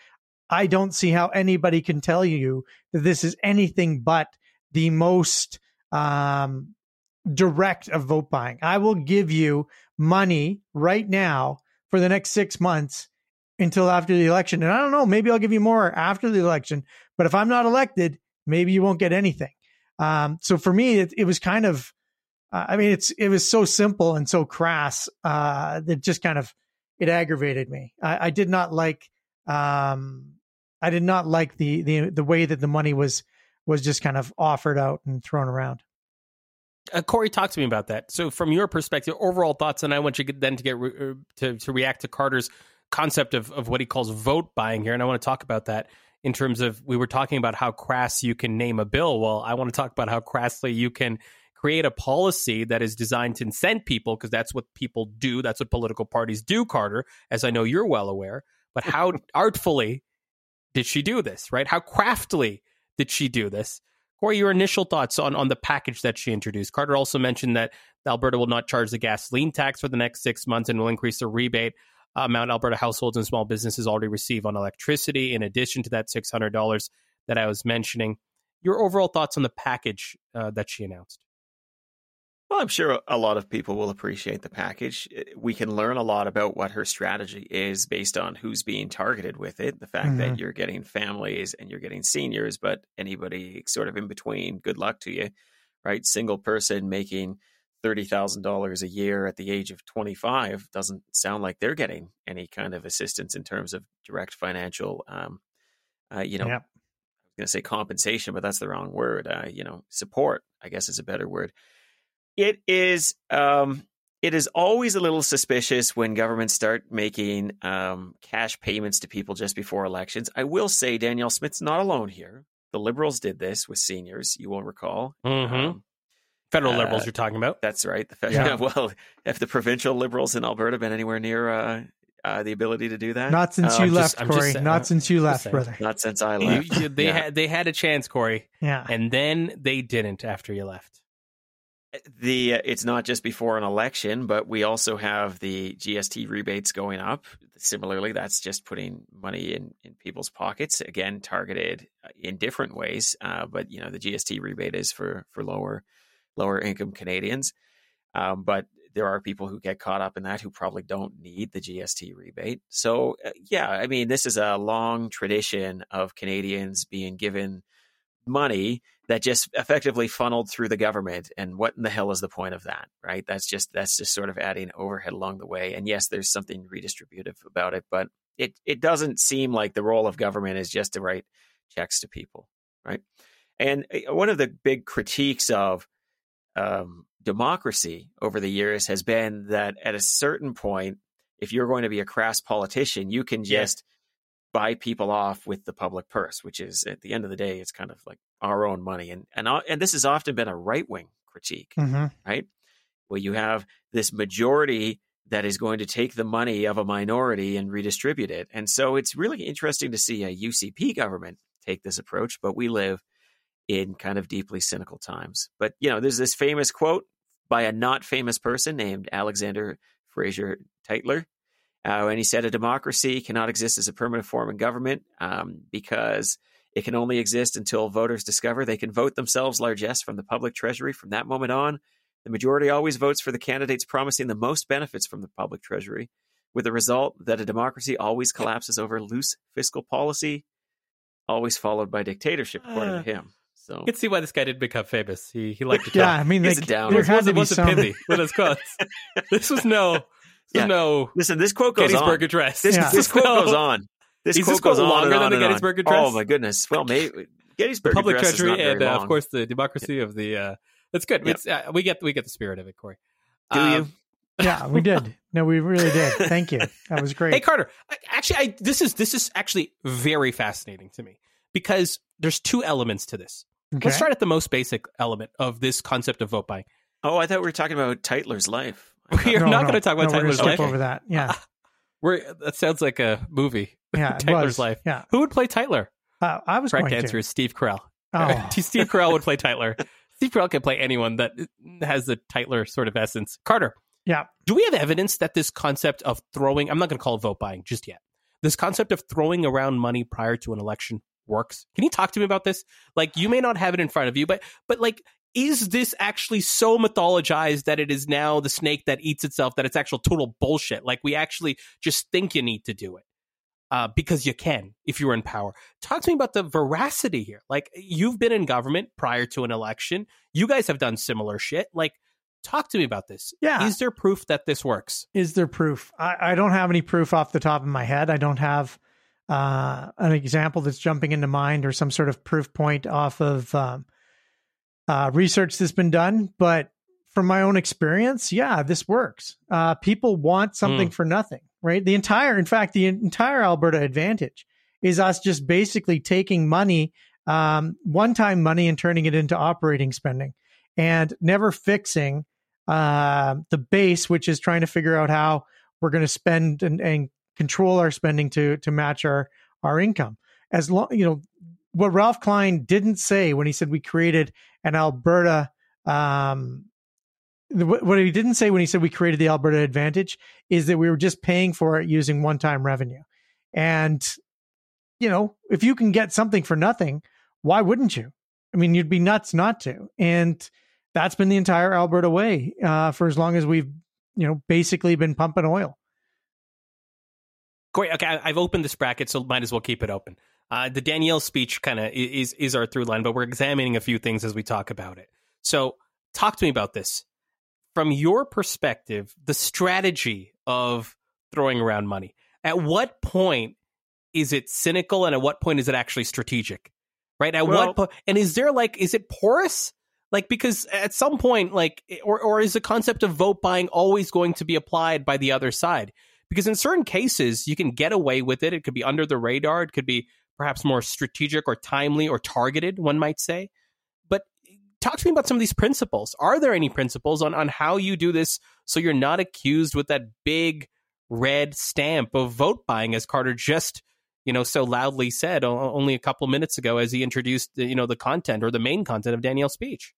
I don't see how anybody can tell you that this is anything but the most um, direct of vote buying. I will give you money right now for the next six months until after the election. And I don't know, maybe I'll give you more after the election. But if I'm not elected, maybe you won't get anything. Um, so for me, it, it was kind of, uh, I mean, it's it was so simple and so crass uh, that just kind of it aggravated me. I, I did not like, um, I did not like the the the way that the money was was just kind of offered out and thrown around. Uh, Corey, talk to me about that. So, from your perspective, overall thoughts, and I want you then to get re- uh, to to react to Carter's concept of of what he calls vote buying here, and I want to talk about that in terms of we were talking about how crass you can name a bill. Well, I want to talk about how crassly you can create a policy that is designed to incent people because that's what people do. That's what political parties do, Carter, as I know you're well aware. But how artfully did she do this, right? How craftily did she do this? Corey, your initial thoughts on, on the package that she introduced. Carter also mentioned that Alberta will not charge the gasoline tax for the next six months and will increase the rebate amount Alberta households and small businesses already receive on electricity, in addition to that $600 that I was mentioning. Your overall thoughts on the package uh, that she announced? Well, I'm sure a lot of people will appreciate the package. We can learn a lot about what her strategy is based on who's being targeted with it. The fact mm-hmm. that you're getting families and you're getting seniors, but anybody sort of in between, good luck to you, right? Single person making $30,000 a year at the age of 25 doesn't sound like they're getting any kind of assistance in terms of direct financial, um, uh, you know, yep. I was going to say compensation, but that's the wrong word. Uh, you know, support, I guess is a better word. It is, um, it is always a little suspicious when governments start making um, cash payments to people just before elections. I will say Danielle Smith's not alone here. The Liberals did this with seniors, you will recall. Mm-hmm. Um, Federal uh, liberals, you're talking about. That's right. The yeah. well, if the provincial liberals in Alberta been anywhere near uh, uh, the ability to do that, not since uh, you I'm left, just, Corey. Just, not since you left, brother. Not since I left. You, you, they yeah. had they had a chance, Corey. Yeah, and then they didn't after you left. The uh, it's not just before an election, but we also have the GST rebates going up. Similarly, that's just putting money in in people's pockets. Again, targeted uh, in different ways. Uh, but you know, the GST rebate is for for lower lower income Canadians. Um, but there are people who get caught up in that who probably don't need the GST rebate. So, uh, yeah, I mean, this is a long tradition of Canadians being given money that just effectively funneled through the government. And what in the hell is the point of that, right? That's just that's just sort of adding overhead along the way. And yes, there's something redistributive about it, but it it doesn't seem like the role of government is just to write checks to people, right? And uh, one of the big critiques of um, democracy over the years has been that at a certain point, if you're going to be a crass politician, you can just yeah. Buy people off with the public purse, which is at the end of the day, it's kind of like our own money. And and and this has often been a right wing critique, mm-hmm. right? Where you have this majority that is going to take the money of a minority and redistribute it. And so it's really interesting to see a UCP government take this approach, but we live in kind of deeply cynical times. But, you know, there's this famous quote by a not famous person named Alexander Fraser Tytler. Uh, and he said, A democracy cannot exist as a permanent form of government um, because it can only exist until voters discover they can vote themselves largesse from the public treasury. From that moment on, the majority always votes for the candidates promising the most benefits from the public treasury. with the result that a democracy always collapses over loose fiscal policy, always followed by dictatorship, according Uh, to him. So You can see why this guy didn't become famous. He he liked to talk. Yeah, I mean, He's like, a downer. there This had to wasn't, be wasn't some. pithy with his quotes. this was no, this Yeah. no listen, this quote goes Gettysburg on. Address. This, Yeah. this quote No. goes on. This Is quote this quote goes longer and than the and on. Gettysburg Address? Oh my goodness! Well, maybe Gettysburg the public Address is treasury not very and uh, of course the democracy of the. Uh, that's good. Yeah. It's, uh, we get we get the spirit of it, Corey. Do Um, you? Yeah, we did. No, we really did. Thank you. That was great. Hey Carter, actually, I, this is this is actually very fascinating to me because there's two elements to this. Okay. Let's start at the most basic element of this concept of vote buying. Oh, I thought we were talking about Tytler's life. We are No, not no, going to talk about no, Tyler's life. over that. Yeah, We're, that sounds like a movie. yeah. Tyler's life. Yeah, Who would play Tyler? uh, I was Correct going answer to. is Steve Carell. Oh, Steve Carell would play Tyler. Steve Carell can play anyone that has the Tyler sort of essence. Carter, yeah. do we have evidence that this concept of throwing, I'm not going to call it vote buying just yet, this concept of throwing around money prior to an election works? Can you talk to me about this? Like, you may not have it in front of you, but, but like, is this actually so mythologized that it is now the snake that eats itself, that it's actual total bullshit? Like, we actually just think you need to do it uh, because you can if you're in power. Talk to me about the veracity here. Like, you've been in government prior to an election. You guys have done similar shit. Like, talk to me about this. Yeah. Is there proof that this works? Is there proof? I, I don't have any proof off the top of my head. I don't have uh, an example that's jumping into mind or some sort of proof point off of um, uh, research that's been done. But from my own experience, yeah, this works. Uh, people want something for nothing, right? The entire, in fact, the entire Alberta advantage is us just basically taking money, um, one time money, and turning it into operating spending and never fixing uh, the base, which is trying to figure out how we're going to spend and, and control our spending to to match our our income. As long you know what Ralph Klein didn't say when he said we created an Alberta. Um, what he didn't say when he said we created the Alberta advantage is that we were just paying for it using one time revenue, and you know if you can get something for nothing, why wouldn't you? I mean, you'd be nuts not to. And that's been the entire Alberta way uh, for as long as we've, you know, basically been pumping oil. Great. Okay, I've opened this bracket, so might as well keep it open. Uh, the Danielle speech kind of is is our through line, but we're examining a few things as we talk about it. So, talk to me about this from your perspective. The strategy of throwing around money. At what point is it cynical, and at what point is it actually strategic? Right. At Well- what point? And is there like is it porous? Like because at some point, like or or is the concept of vote buying always going to be applied by the other side? because in certain cases you can get away with it it could be under the radar it could be perhaps more strategic or timely or targeted one might say but talk to me about some of these principles are there any principles on, on how you do this so you're not accused with that big red stamp of vote buying as carter just you know so loudly said only a couple minutes ago as he introduced the, you know the content or the main content of danielle's speech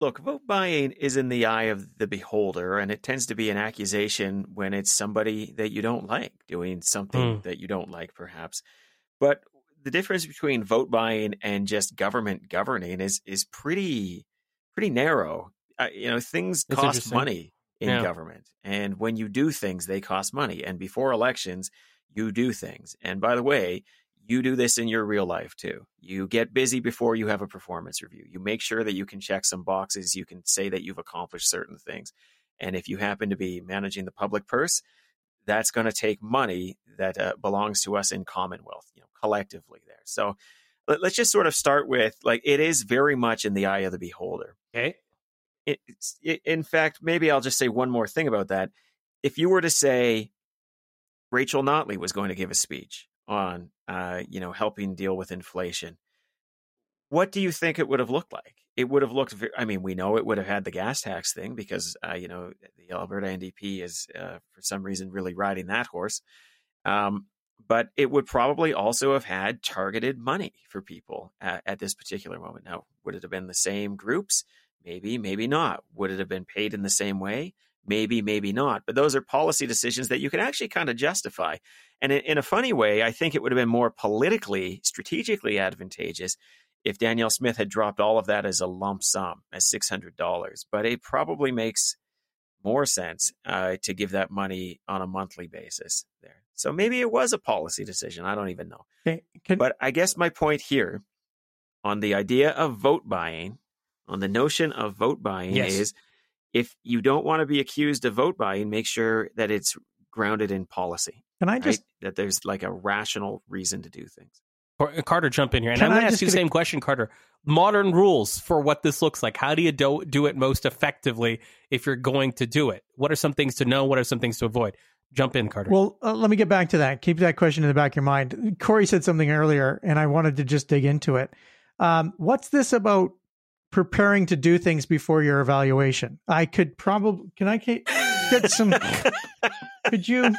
Look, vote buying is in the eye of the beholder, and it tends to be an accusation when it's somebody that you don't like doing something Hmm. that you don't like, perhaps. But the difference between vote buying and just government governing is is pretty pretty narrow. Uh, you know, things That's cost money in Yeah. government, and when you do things, they cost money. And before elections, you do things. And by the way, you do this in your real life too. You get busy before you have a performance review. You make sure that you can check some boxes. You can say that you've accomplished certain things. And if you happen to be managing the public purse, that's going to take money that uh, belongs to us in Commonwealth, you know, collectively there. So let, us just sort of start with like it is very much in the eye of the beholder. okay It, it, in fact, maybe I'll just say one more thing about that. If you were to say Rachel Notley was going to give a speech on, uh, you know, helping deal with inflation, what do you think it would have looked like? It would have looked. I mean, we know it would have had the gas tax thing because, uh, you know, the Alberta NDP is uh, for some reason really riding that horse. Um, but it would probably also have had targeted money for people at, at this particular moment. Now, would it have been the same groups? Maybe, maybe not. Would it have been paid in the same way? Maybe, maybe not. But those are policy decisions that you can actually kind of justify. And in, in a funny way, I think it would have been more politically, strategically advantageous if Danielle Smith had dropped all of that as a lump sum, as $600. But it probably makes more sense uh, to give that money on a monthly basis there. So maybe it was a policy decision. I don't even know. Okay, can- But I guess my point here on the idea of vote buying, on the notion of vote buying Yes. is if you don't want to be accused of vote buying, make sure that it's grounded in policy, can I right? just That there's like a rational reason to do things. Car- Carter, jump in here, and Can I'm going to ask you the get a- same question, Carter. Modern rules for what this looks like. How do you do, do it most effectively if you're going to do it? What are some things to know? What are some things to avoid? Jump in, Carter. Well, uh, let me get back to that. Keep that question in the back of your mind. Corey said something earlier, and I wanted to just dig into it. Um, what's this about preparing to do things before your evaluation? I could probably can I ca- get some? could you?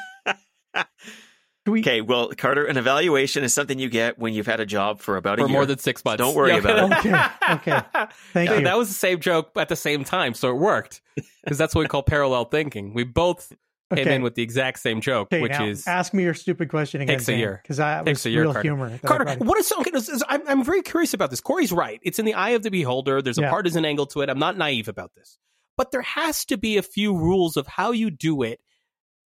Can we? Okay, well, Carter, an evaluation is something you get when you've had a job for about a year. for year. more than six months. Don't worry about it. Okay, okay. Thank Yeah, you. That was the same joke at the same time, so it worked because that's what we call parallel thinking. We both came in with the exact same joke, Okay, which now is ask me your stupid question again. Takes a year. because I Takes was a year, real Carter. humor. I Carter, brought in. what is okay? this is- I'm, I'm very curious about this. Corey's right. It's in the eye of the beholder. There's a Yeah. partisan angle to it. I'm not naive about this, but there has to be a few rules of how you do it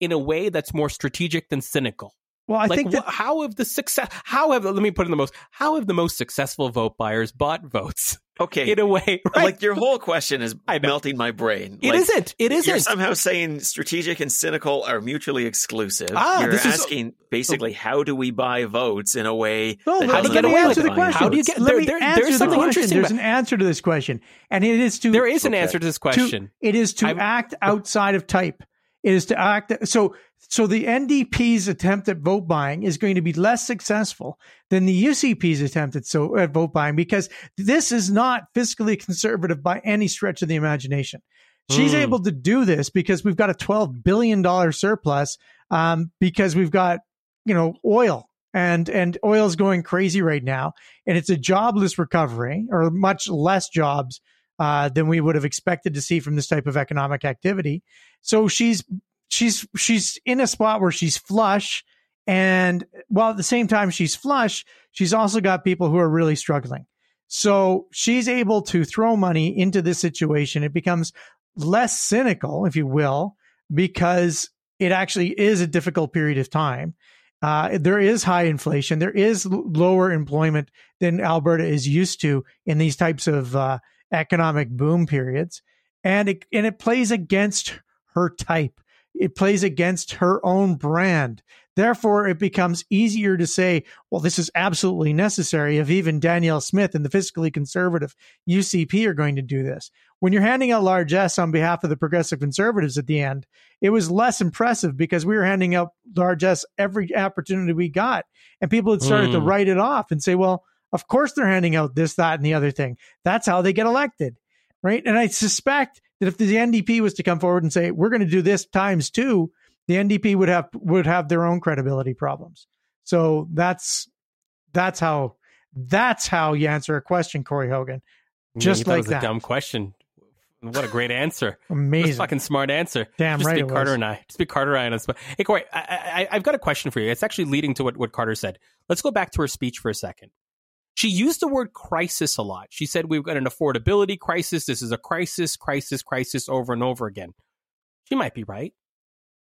in a way that's more strategic than cynical. Well, I like, think that wha- how have the success? How have let me put it in the most? How have the most successful vote buyers bought votes Okay, in a way? Right? like your whole question is melting my brain. it like, isn't. It You're somehow saying strategic and cynical are mutually exclusive. Ah, You're this is- asking basically how do we buy votes in a way No, that let do me you get away answer with the question. How do you get- Let there- me there- answer there's the something question. interesting There's about- an answer to this question, and it is to there is an Okay. answer to this to- question. it is to I'm- act outside of type. It is to act so so the NDP's attempt at vote buying is going to be less successful than the UCP's attempt at so at vote buying because this is not fiscally conservative by any stretch of the imagination. She's Hmm. able to do this because we've got a twelve billion dollar surplus um, because we've got you know oil and and oil's going crazy right now and it's a jobless recovery or much less jobs uh, than we would have expected to see from this type of economic activity. So she's she's she's in a spot where she's flush, and while at the same time she's flush, she's also got people who are really struggling. So she's able to throw money into this situation. It becomes less cynical, if you will, because it actually is a difficult period of time. Uh, there is high inflation. There is l- lower employment than Alberta is used to in these types of uh, economic boom periods, and it and it plays against her type. It plays against her own brand. Therefore, it becomes easier to say, well, this is absolutely necessary if even Danielle Smith and the fiscally conservative UCP are going to do this. When you're handing out largesse on behalf of the progressive conservatives at the end, it was less impressive because we were handing out largesse every opportunity we got. And people had started to Hmm. write it off and say, well, of course they're handing out this, that, and the other thing. That's how they get elected. Right. And I suspect that if the NDP was to come forward and say, we're going to do this times two, the NDP would have would have their own credibility problems. So that's that's how that's how you answer a question, Corey Hogan. Just You thought it like was that. a dumb question. What a great answer. Amazing. Fucking smart answer. Damn just right be Carter was. and I. Just be Carter and I spot. Hey Corey, I, I, I've got a question for you. It's actually leading to what, what Carter said. Let's go back to her speech for a second. She used the word crisis a lot. She said we've got an affordability crisis. This is a crisis, crisis, crisis over and over again. She might be right.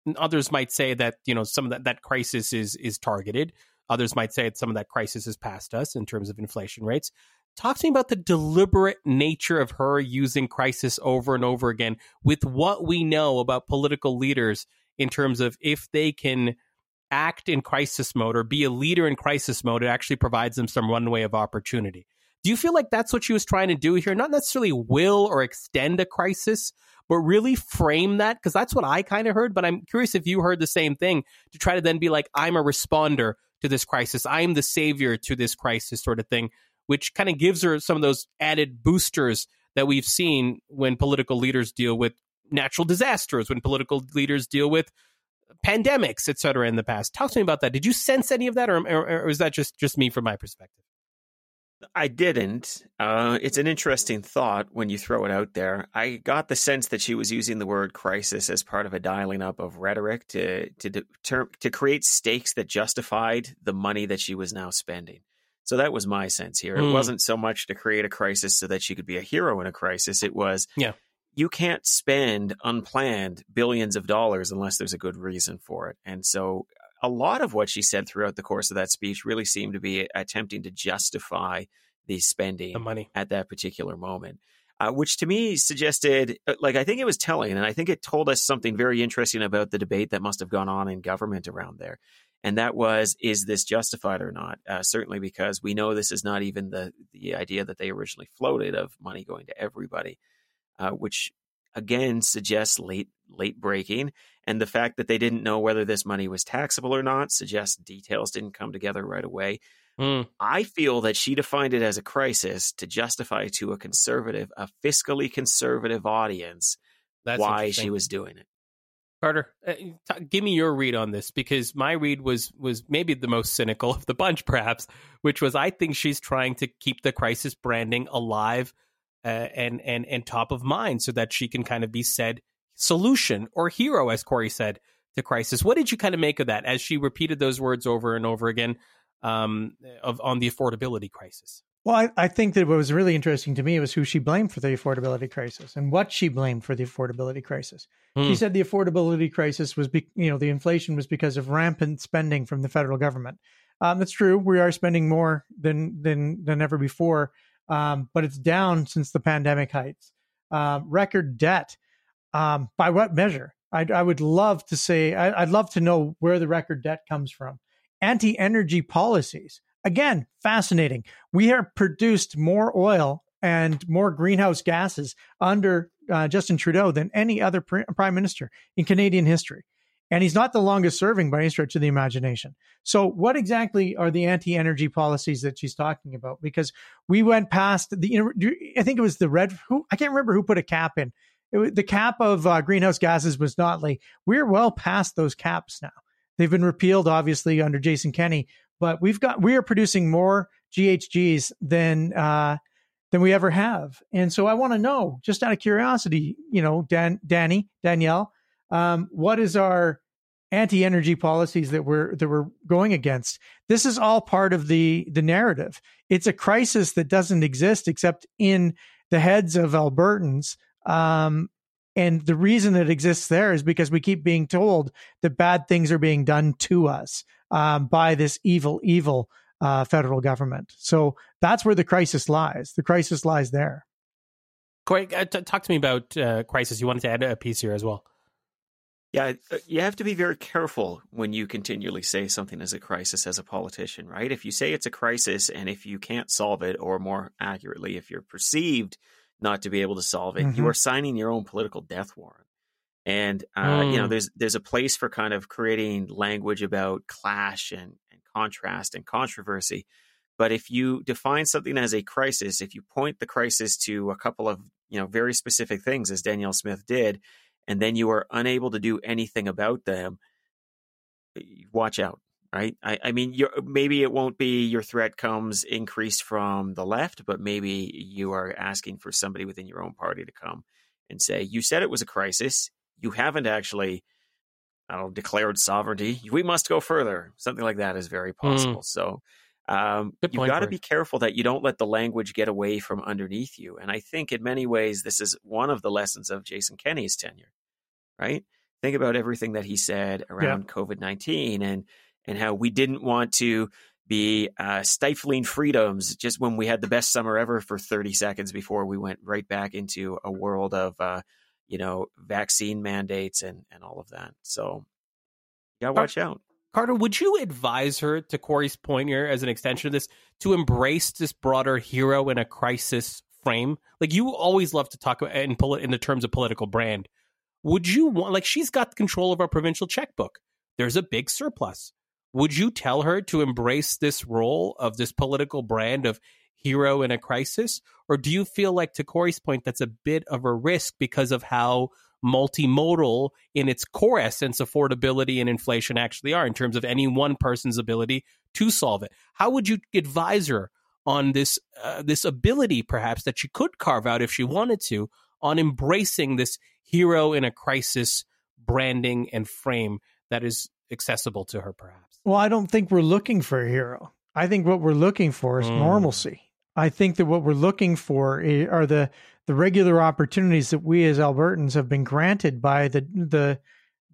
And others might say that you know some of that that crisis is is targeted. Others might say that some of that crisis is past us in terms of inflation rates. Talk to me about the deliberate nature of her using crisis over and over again with what we know about political leaders in terms of if they can act in crisis mode or be a leader in crisis mode, it actually provides them some runway of opportunity. Do you feel like that's what she was trying to do here? Not necessarily will or extend a crisis, but really frame that? Because that's what I kind of heard. But I'm curious if you heard the same thing to try to then be like, I'm a responder to this crisis. I'm the savior to this crisis, sort of thing, which kind of gives her some of those added boosters that we've seen when political leaders deal with natural disasters, when political leaders deal with pandemics, et cetera, in the past. Talk to me about that. Did you sense any of that, or, or, or is that just, just me from my perspective? I didn't. Uh, it's an interesting thought when you throw it out there. I got the sense that she was using the word crisis as part of a dialing up of rhetoric to to deter, to create stakes that justified the money that she was now spending. So that was my sense here. It Hmm. wasn't so much to create a crisis so that she could be a hero in a crisis. It was Yeah. You can't spend unplanned billions of dollars unless there's a good reason for it. And so a lot of what she said throughout the course of that speech really seemed to be attempting to justify the spending The money. at that particular moment. Uh, which to me suggested, uh, like, I think it was telling, and I think it told us something very interesting about the debate that must have gone on in government around there. And that was, is this justified or not? Uh, certainly because we know this is not even the, the idea that they originally floated of money going to everybody, uh, which again suggests late late breaking. And the fact that they didn't know whether this money was taxable or not suggests details didn't come together right away. Mm. I feel that she defined it as a crisis to justify to a conservative, a fiscally conservative audience, That's why she was doing it. Carter, uh, t- give me your read on this because my read was was maybe the most cynical of the bunch, perhaps, which was I think she's trying to keep the crisis branding alive uh, and and and top of mind so that she can kind of be said solution or hero, as Corey said to crisis. What did you kind of make of that as she repeated those words over and over again um, of on the affordability crisis? Well, I, I think that what was really interesting to me was who she blamed for the affordability crisis and what she blamed for the affordability crisis. Hmm. She said the affordability crisis was, be, you know, the inflation was because of rampant spending from the federal government. Um, that's true. We are spending more than than than ever before, um, but it's down since the pandemic heights. Uh, record debt. Um, by what measure? I'd, I would love to say. I, I'd love to know where the record debt comes from. Anti-energy policies. Again, fascinating. We have produced more oil and more greenhouse gases under uh, Justin Trudeau than any other pr- prime minister in Canadian history. And he's not the longest serving by any stretch of the imagination. So, what exactly are the anti energy policies that she's talking about? Because we went past the, I think it was the red, who, I can't remember who put a cap in. It the cap of uh, greenhouse gases was Notley. we're well past those caps now. They've been repealed, obviously, under Jason Kenney, but we've got, we are producing more GHGs than, uh, than we ever have. And so I want to know, just out of curiosity, you know, Dan, Danny, Danielle, um, what is our anti-energy policies that we're that we're going against? This is all part of the the narrative. It's a crisis that doesn't exist except in the heads of Albertans. Um, and the reason it exists there is because we keep being told that bad things are being done to us um, by this evil, evil uh, federal government. So that's where the crisis lies. The crisis lies there. Corey, uh, t- talk to me about uh, crisis. You wanted to add a piece here as well. Yeah, uh, you have to be very careful when you continually say something is a crisis as a politician, right? If you say it's a crisis and if you can't solve it, or more accurately, if you're perceived not to be able to solve it, Mhm. you are signing your own political death warrant. And uh, you know, Mm. there's there's a place for kind of creating language about clash and, and contrast and controversy. But if you define something as a crisis, if you point the crisis to a couple of you know very specific things, as Danielle Smith did, and then you are unable to do anything about them, eh, watch out. Right? I, I mean, you're, maybe it won't be your threat comes increased from the left, but maybe you are asking for somebody within your own party to come and say, "You said it was a crisis. You haven't actually." I don't know, declared sovereignty. We must go further. Something like that is very hmm. possible. So um, you've got to be careful that you don't let the language get away from underneath you. And I think in many ways, this is one of the lessons of Jason Kenney's tenure, right? Think about everything that he said around COVID 19 and, and how we didn't want to be uh, stifling freedoms just when we had the best summer ever for 30 seconds before we went right back into a world of, uh, you know, vaccine mandates and, and all of that. So you got to watch out. Carter, would you advise her, to Corey's point here, as an extension of this, to embrace this broader hero in a crisis frame? Like you always love to talk about in, in the terms of political brand. Would you want, like, she's got control of our provincial checkbook. There's a big surplus. Would you tell her to embrace this role of this political brand of hero in a crisis? Or do you feel like, to Corey's point, that's a bit of a risk because of how multimodal in its core essence affordability and inflation actually are in terms of any one person's ability to solve it how would you advise her on this uh, this ability perhaps that she could carve out if she wanted to on embracing this hero in a crisis branding and frame that is accessible to her perhaps Well, I don't think we're looking for a hero. I think what we're looking for is Mm. normalcy. I think that what we're looking for are the the regular opportunities that we as Albertans have been granted by the the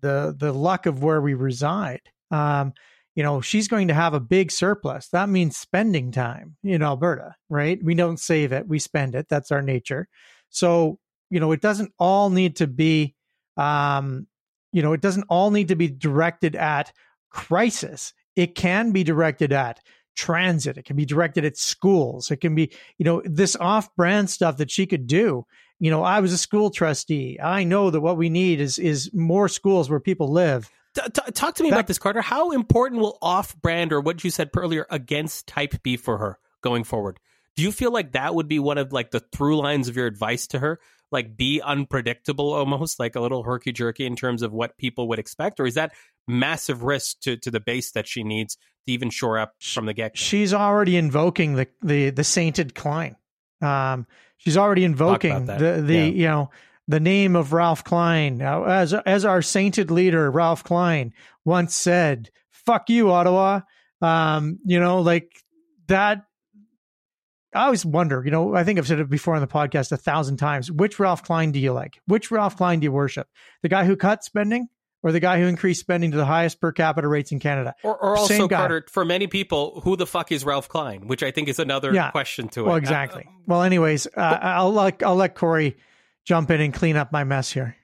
the the luck of where we reside. Um, you know, she's going to have a big surplus. That means spending time in Alberta, right? We don't save it, we spend it. That's our nature. So, you know, it doesn't all need to be, um, you know, it doesn't all need to be directed at crisis. It can be directed at transit. It can be directed at schools. It can be, you know, this off brand stuff that she could do. You know, I was a school trustee. I know that what we need is is more schools where people live T- talk to me that, about this, Carter. How important will off-brand or what you said earlier against type be for her going forward? Do you feel like that would be one of like the through lines of your advice to her? Like be unpredictable almost, like a little herky jerky in terms of what people would expect, or is that massive risk to, to the base that she needs to even shore up from the get? She's already invoking the the the sainted Klein. Um, she's already invoking the the yeah. you know the name of Ralph Klein. Now, As, as our sainted leader, Ralph Klein, once said, fuck you, Ottawa. Um, you know, like that. I always wonder, you know, I think I've said it before on the podcast a thousand times. Which Ralph Klein do you like? Which Ralph Klein do you worship? The guy who cut spending or the guy who increased spending to the highest per capita rates in Canada? Or, or also, Carter, for many people, who the fuck is Ralph Klein? Which I think is another yeah. question to it. Well, exactly. Uh, well, anyways, uh, I'll let I'll let Corey jump in and clean up my mess here.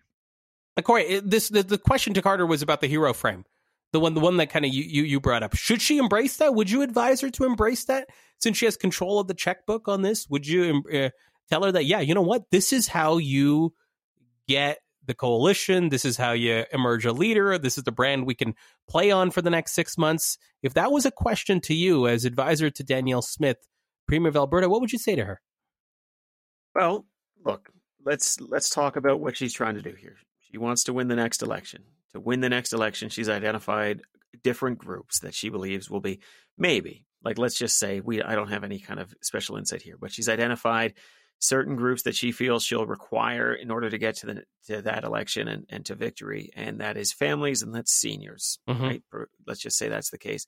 Uh, Corey, this the, the question to Carter was about the hero frame, the one the one that kind of you, you you brought up. Should she embrace that? Would you advise her to embrace that since she has control of the checkbook on this? Would you uh, tell her that yeah, you know what, this is how you get the coalition. This is how you emerge a leader. This is the brand we can play on for the next six months. If that was a question to you as advisor to Danielle Smith, Premier of Alberta, what would you say to her? Well, look, let's let's talk about what she's trying to do here. She wants to win the next election. To win the next election, she's identified different groups that she believes will be maybe like let's just say we I don't have any kind of special insight here, but she's identified certain groups that she feels she'll require in order to get to the to that election and, and to victory, and that is families and that's seniors. Mm-hmm. Right? Let's just say that's the case.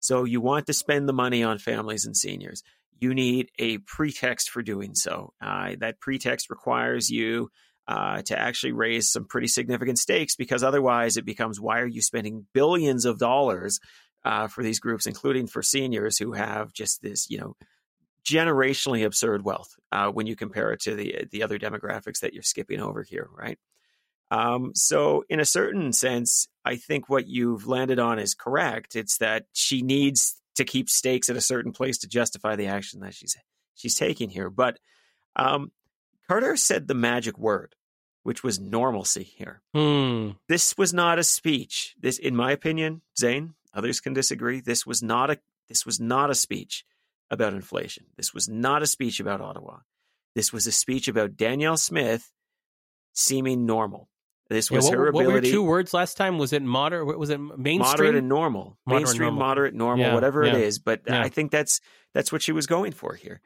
So you want to spend the money on families and seniors you need a pretext for doing so. Uh, that pretext requires you uh, to actually raise some pretty significant stakes because otherwise it becomes why are you spending billions of dollars uh, for these groups, including for seniors who have just this, you know, generationally absurd wealth uh, when you compare it to the the other demographics that you're skipping over here, right? Um, so, in a certain sense, I think what you've landed on is correct. It's that she needs to keep stakes at a certain place to justify the action that she's she's taking here. But um, Carter said the magic word, which was normalcy here. Hmm. This was not a speech. This, in my opinion, Zain, others can disagree. This was not a this was not a speech about inflation. This was not a speech about Ottawa. This was a speech about Danielle Smith seeming normal. This was yeah, what, her ability. What were two words last time? Was it moderate? Was it mainstream? Moderate and normal. Moderate mainstream, normal. moderate, normal, yeah, whatever yeah. it is. But I think that's that's what she was going for here.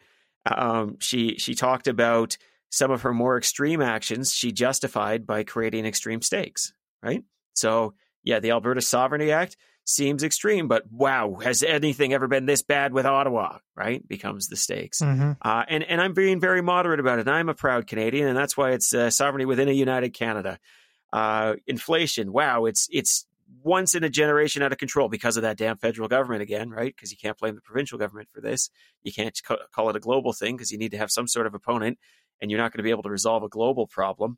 Um, she she talked about some of her more extreme actions. She justified by creating extreme stakes. Right. So yeah, the Alberta Sovereignty Act seems extreme, but wow, has anything ever been this bad with Ottawa? Right, becomes the stakes. Mm-hmm. Uh, and and I'm being very moderate about it. I'm a proud Canadian, and that's why it's uh, sovereignty within a united Canada. Uh, inflation, wow, it's it's once in a generation out of control because of that damn federal government again, right? Because you can't blame the provincial government for this. You can't call it a global thing because you need to have some sort of opponent, and you're not going to be able to resolve a global problem.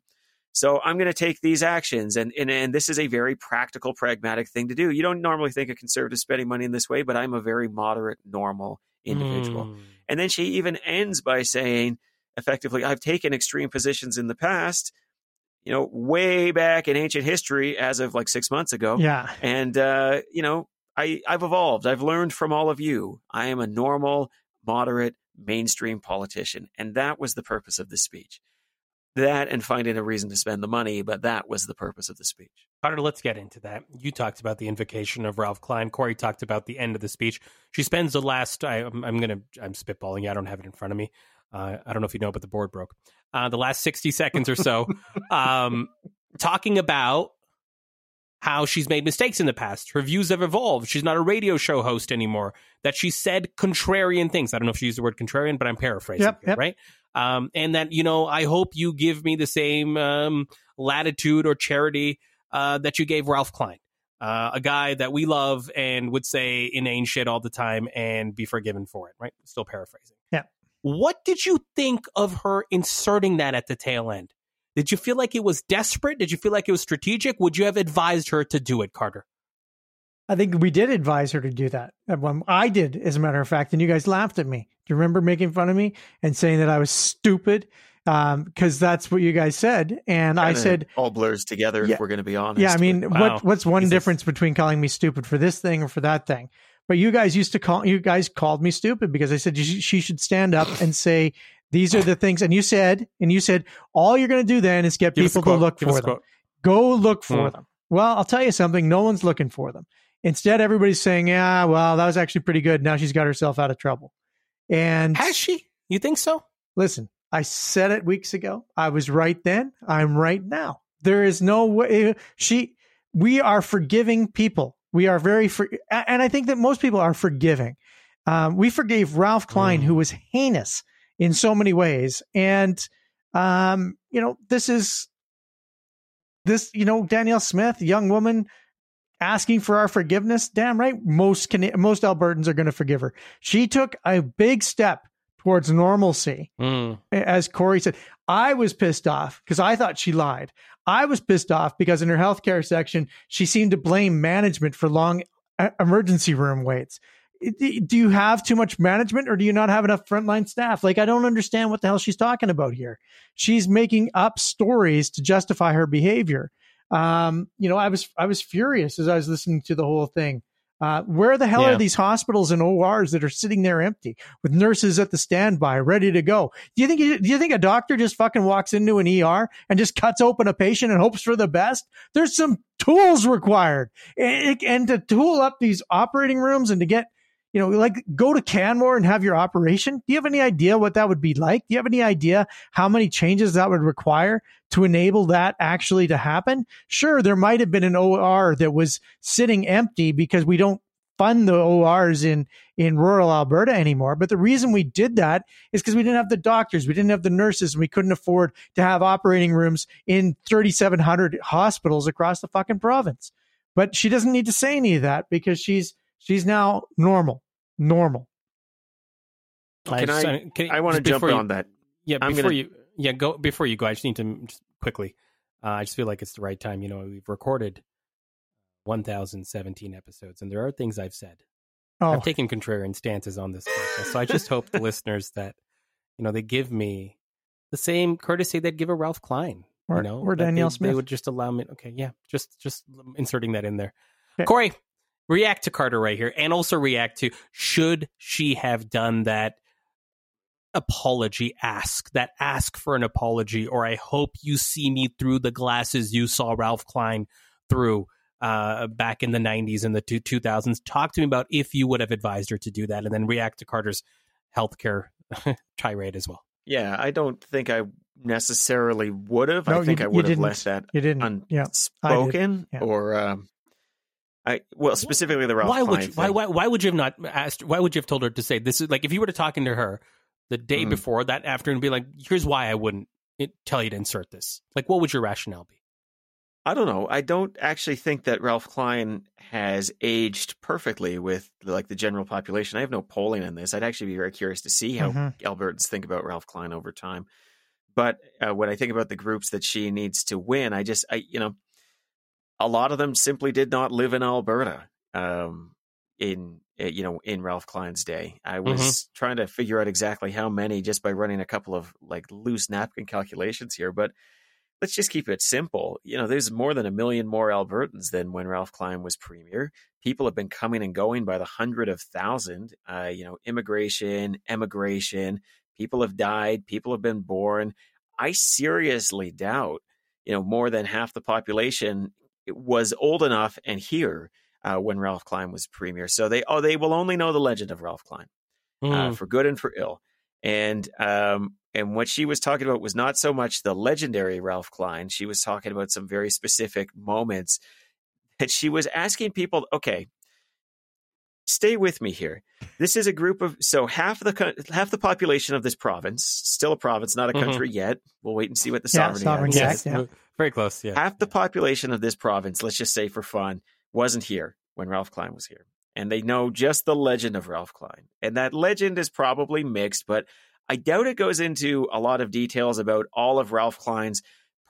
So I'm going to take these actions, and, and and this is a very practical, pragmatic thing to do. You don't normally think of conservative spending money in this way, but I'm a very moderate, normal individual. Mm. And then she even ends by saying, effectively, I've taken extreme positions in the past you know, way back in ancient history as of like six months ago. Yeah. And, uh, you know, I, I've evolved. I've learned from all of you. I am a normal, moderate, mainstream politician. And that was the purpose of this speech. That and finding a reason to spend the money, but that was the purpose of the speech. Carter, let's get into that. You talked about the invocation of Ralph Klein. Corey talked about the end of the speech. She spends the last. I, am going to. I'm spitballing. I don't have it in front of me. Uh, I don't know if you know, but the board broke. Uh, the last 60 seconds or so, um, talking about how she's made mistakes in the past. Her views have evolved. She's not a radio show host anymore. That she said contrarian things. I don't know if she used the word contrarian, but I'm paraphrasing, Yep, here, yep. right? Um, and that you know, I hope you give me the same um, latitude or charity uh, that you gave Ralph Klein, uh, a guy that we love and would say inane shit all the time and be forgiven for it. Right? Still paraphrasing. Yeah. What did you think of her inserting that at the tail end? Did you feel like it was desperate? Did you feel like it was strategic? Would you have advised her to do it, Carter? I think we did advise her to do that. I did, as a matter of fact, and you guys laughed at me. Do you remember making fun of me and saying that I was stupid? Um, because that's what you guys said, and I Kinda said, all blurs together. Yeah. If we're going to be honest. "Yeah, I mean, Wow. what what's one Jesus. difference between calling me stupid for this thing or for that thing?" But you guys used to call you guys called me stupid because I said she should stand up and say these are the things, and you said, and you said all you're going to do then is get Give people to look Give for them. Go look for Mm. them. Well, I'll tell you something. No one's looking for them. Instead, everybody's saying, "Yeah, well, that was actually pretty good. Now she's got herself out of trouble." And Has she? You think so? listen, I said it weeks ago. I was right then. I'm right now. There is no way she. We are forgiving people. We are very, for, and I think that most people are forgiving. Um, we forgave Ralph Klein, Mm. who was heinous in so many ways, and um, you know, this is this. You know, Danielle Smith, young woman, asking for our forgiveness. Damn right, most Cana- most Albertans are going to forgive her. She took a big step towards normalcy Mm. as Corey said, I was pissed off because I thought she lied. I was pissed off because in her healthcare section, she seemed to blame management for long emergency room waits. Do you have too much management or do you not have enough frontline staff? Like, I don't understand what the hell she's talking about here. She's making up stories to justify her behavior. Um, you know, I was, I was furious as I was listening to the whole thing. Uh, where the hell Yeah. are these hospitals and ORs that are sitting there empty with nurses at the standby ready to go? Do you think do you think a doctor just fucking walks into an ER and just cuts open a patient and hopes for the best? There's some tools required, and, and to tool up these operating rooms and to get you know like go to Canmore and have your operation. Do you have any idea what that would be like? Do you have any idea how many changes that would require to enable that actually to happen? Sure, there might have been an OR that was sitting empty because we don't fund the ORs in in rural Alberta anymore. But the reason we did that is because we didn't have the doctors, we didn't have the nurses, and we couldn't afford to have operating rooms in 3,700 hospitals across the fucking province. But she doesn't need to say any of that because she's she's now normal, normal. Can just- I- can- I want to jump you- on that. Yeah, I'm before gonna- you, yeah, go before you go. I just need to just quickly. Uh, I just feel like it's the right time. You know, we've recorded 1,017 episodes, and there are things I've said. Oh, I've taken contrarian stances on this podcast, so I just hope the listeners that you know they give me the same courtesy they'd give a Ralph Klein. Or- you know, or that Danielle they, Smith. They would just allow me. Okay, yeah, just just inserting that in there. Okay. Corey, react to Carter right here, and also react to should she have done that apology ask that ask for an apology or i hope you see me through the glasses you saw ralph klein through uh, back in the 90s and the two, 2000s talk to me about if you would have advised her to do that and then react to carter's healthcare tirade as well Yeah, I don't think I necessarily would have. No, I think you- I would have didn't. left that you didn't. yeah, unspoken, Yeah. or um, I well specifically the Ralph why would Klein you, why, thing. why why would you have not asked why would you have told her to say this is like if you were to talking to her the day Mm. before that afternoon be like here's why i wouldn't tell you to insert this like what would your rationale be I don't know. I don't actually think that Ralph Klein has aged perfectly with like the general population. I have no polling on this. I'd actually be very curious to see how Mhm. Albertans think about Ralph Klein over time. But uh, when I think about the groups that she needs to win, I just, I you know, a lot of them simply did not live in Alberta. Um, in uh, you know in Ralph Klein's day, I was trying to figure out exactly how many just by running a couple of like loose napkin calculations here, but let's just keep it simple. You know, there's more than a million more Albertans than when Ralph Klein was premier. People have been coming and going by the hundred of thousand. Uh, you know, immigration, emigration. People have died. People have been born. I seriously doubt, you know, more than half the population was old enough and here uh, when Ralph Klein was premier. So they oh they will only know the legend of Ralph Klein uh, Mm. for good and for ill. And um, and what she was talking about was not so much the legendary Ralph Klein. She was talking about some very specific moments that she was asking people, okay, stay with me here. This is a group of so half the half the population of this province, still a province, not a mm-hmm. country mm-hmm. yet. We'll wait and see what the yeah, sovereignty yes, yeah. Very close. Yeah. Half the population of this province, let's just say for fun, wasn't here when Ralph Klein was here. And they know just the legend of Ralph Klein. And that legend is probably mixed, but I doubt it goes into a lot of details about all of Ralph Klein's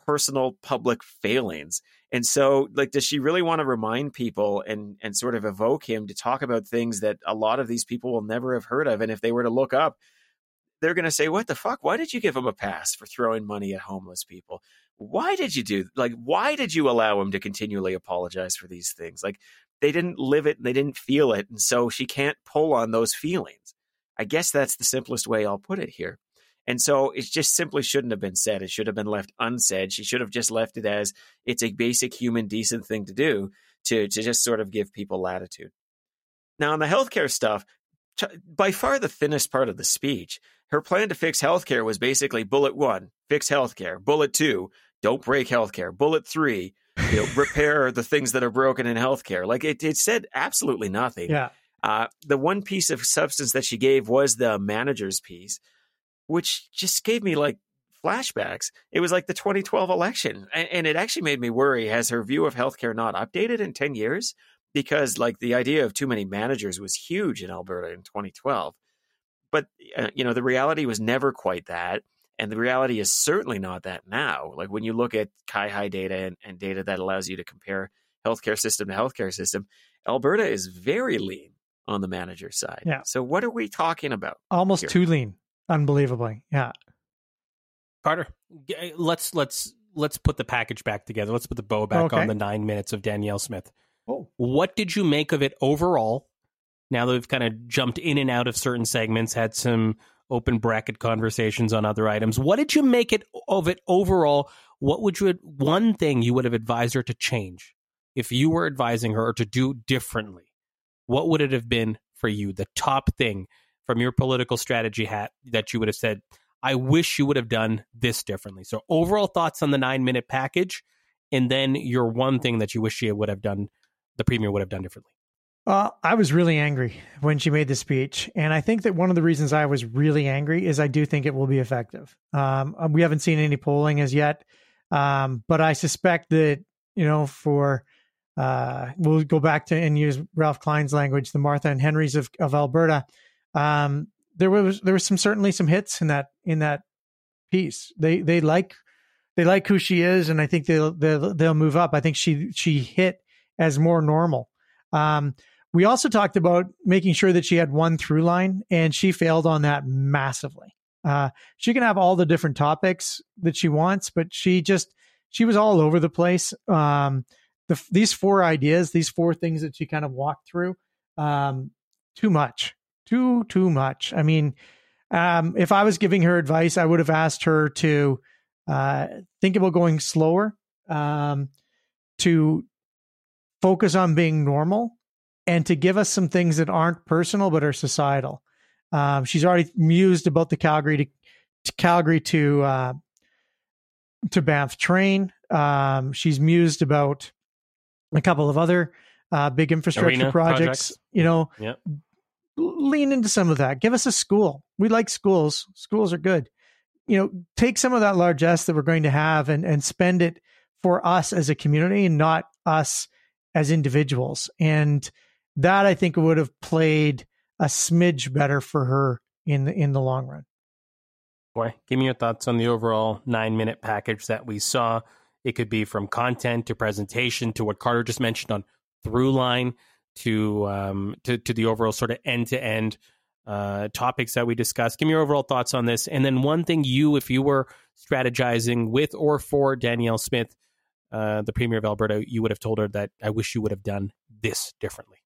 personal public failings. And so, like, does she really want to remind people and and sort of evoke him to talk about things that a lot of these people will never have heard of? And if they were to look up, they're going to say, "What the fuck? Why did you give him a pass for throwing money at homeless people? Why did you do like? Why did you allow him to continually apologize for these things? Like, they didn't live it and they didn't feel it, and so she can't pull on those feelings. I guess that's the simplest way I'll put it here. And so it just simply shouldn't have been said. It should have been left unsaid. She should have just left it as it's a basic human decent thing to do to, to just sort of give people latitude. Now, on the healthcare stuff, by far the thinnest part of the speech, her plan to fix healthcare was basically bullet one, fix healthcare. Bullet two, don't break healthcare. Bullet three, you know, repair the things that are broken in healthcare. Like it, it said absolutely nothing. Yeah. Uh, the one piece of substance that she gave was the manager's piece, which just gave me like flashbacks. It was like the 2012 election. And, and it actually made me worry has her view of healthcare not updated in 10 years? Because like the idea of too many managers was huge in Alberta in 2012. But, uh, you know, the reality was never quite that. And the reality is certainly not that now. Like when you look at CIHI data and, and data that allows you to compare healthcare system to healthcare system, Alberta is very lean on the manager side. Yeah. So what are we talking about? Almost here? too lean, unbelievably. Yeah. Carter, let's let's let's put the package back together. Let's put the bow back okay. on the nine minutes of Danielle Smith. Oh. What did you make of it overall? Now that we've kind of jumped in and out of certain segments, had some open bracket conversations on other items. What did you make it of it overall? What would you one thing you would have advised her to change if you were advising her or to do differently? what would it have been for you? The top thing from your political strategy hat that you would have said, I wish you would have done this differently. So, overall thoughts on the nine minute package, and then your one thing that you wish she would have done, the premier would have done differently. Uh, I was really angry when she made the speech. And I think that one of the reasons I was really angry is I do think it will be effective. Um, we haven't seen any polling as yet, um, but I suspect that, you know, for uh, we'll go back to and use Ralph Klein's language, the Martha and Henrys of, of Alberta. Um, there was there was some certainly some hits in that in that piece. They they like they like who she is, and I think they'll they'll, they'll move up. I think she she hit as more normal. Um, we also talked about making sure that she had one through line, and she failed on that massively. Uh, she can have all the different topics that she wants, but she just she was all over the place. Um, the, these four ideas, these four things that she kind of walked through, um, too much, too too much. I mean, um, if I was giving her advice, I would have asked her to uh, think about going slower, um, to focus on being normal, and to give us some things that aren't personal but are societal. Um, she's already mused about the Calgary to, to Calgary to uh, to Banff train. Um, she's mused about a couple of other uh, big infrastructure projects, projects. You know, yep. Lean into some of that. Give us a school. We like schools. Schools are good. You know, take some of that largesse that we're going to have and and spend it for us as a community and not us as individuals. And that I think would have played a smidge better for her in the in the long run. Boy, give me your thoughts on the overall nine minute package that we saw. It could be from content to presentation to what Carter just mentioned on through line to um, to, to the overall sort of end to end topics that we discussed. Give me your overall thoughts on this, and then one thing you, if you were strategizing with or for Danielle Smith, uh, the Premier of Alberta, you would have told her that I wish you would have done this differently.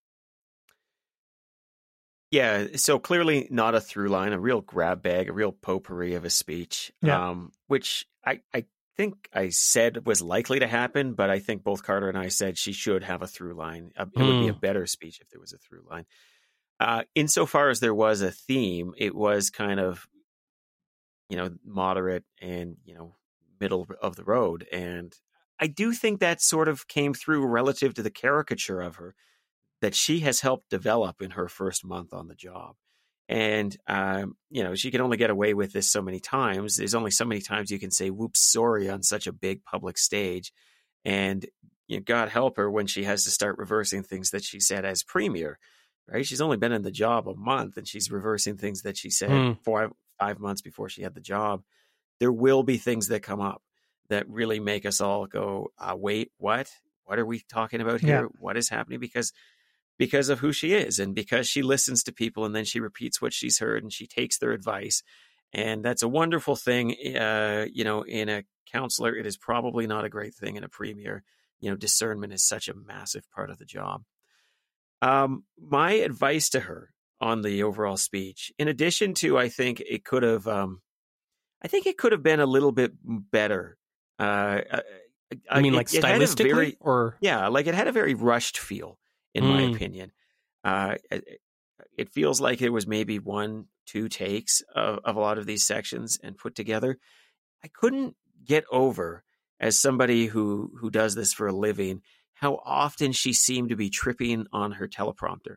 Yeah, so clearly not a through line, a real grab bag, a real potpourri of a speech, yeah. um, which I, I think I said was likely to happen, but I think both Carter and I said she should have a through line. Uh, it mm. would be a hmm. better speech if there was a through line. Uh, insofar as there was a theme, it was kind of, you know, moderate and, you know, middle of the road. And I do think that sort of came through relative to the caricature of her that she has helped develop in her first month on the job. And, um, you know, she can only get away with this so many times. There's only so many times you can say, whoops, sorry, on such a big public stage. And you know, God help her when she has to start reversing things that she said as premier, right? She's only been in the job a month and she's reversing things that she said mm. four, five months before she had the job. There will be things that come up that really make us all go, uh, wait, what? What are we talking about here? Yeah. What is happening? Because because of who she is and because she listens to people and then she repeats what she's heard and she takes their advice. And that's a wonderful thing. Uh, you know, in a counselor, it is probably not a great thing in a premier. You know, discernment is such a massive part of the job. Um, my advice to her on the overall speech, in addition to, I think it could have, um, I think it could have been a little bit better. Uh, I mean, like it, stylistically, it very, or yeah, like it had a very rushed feel in mm. my opinion. Uh, it, it, feels like it was maybe one, two takes of, of a lot of these sections and put together. I couldn't get over as somebody who who does this for a living how often she seemed to be tripping on her teleprompter.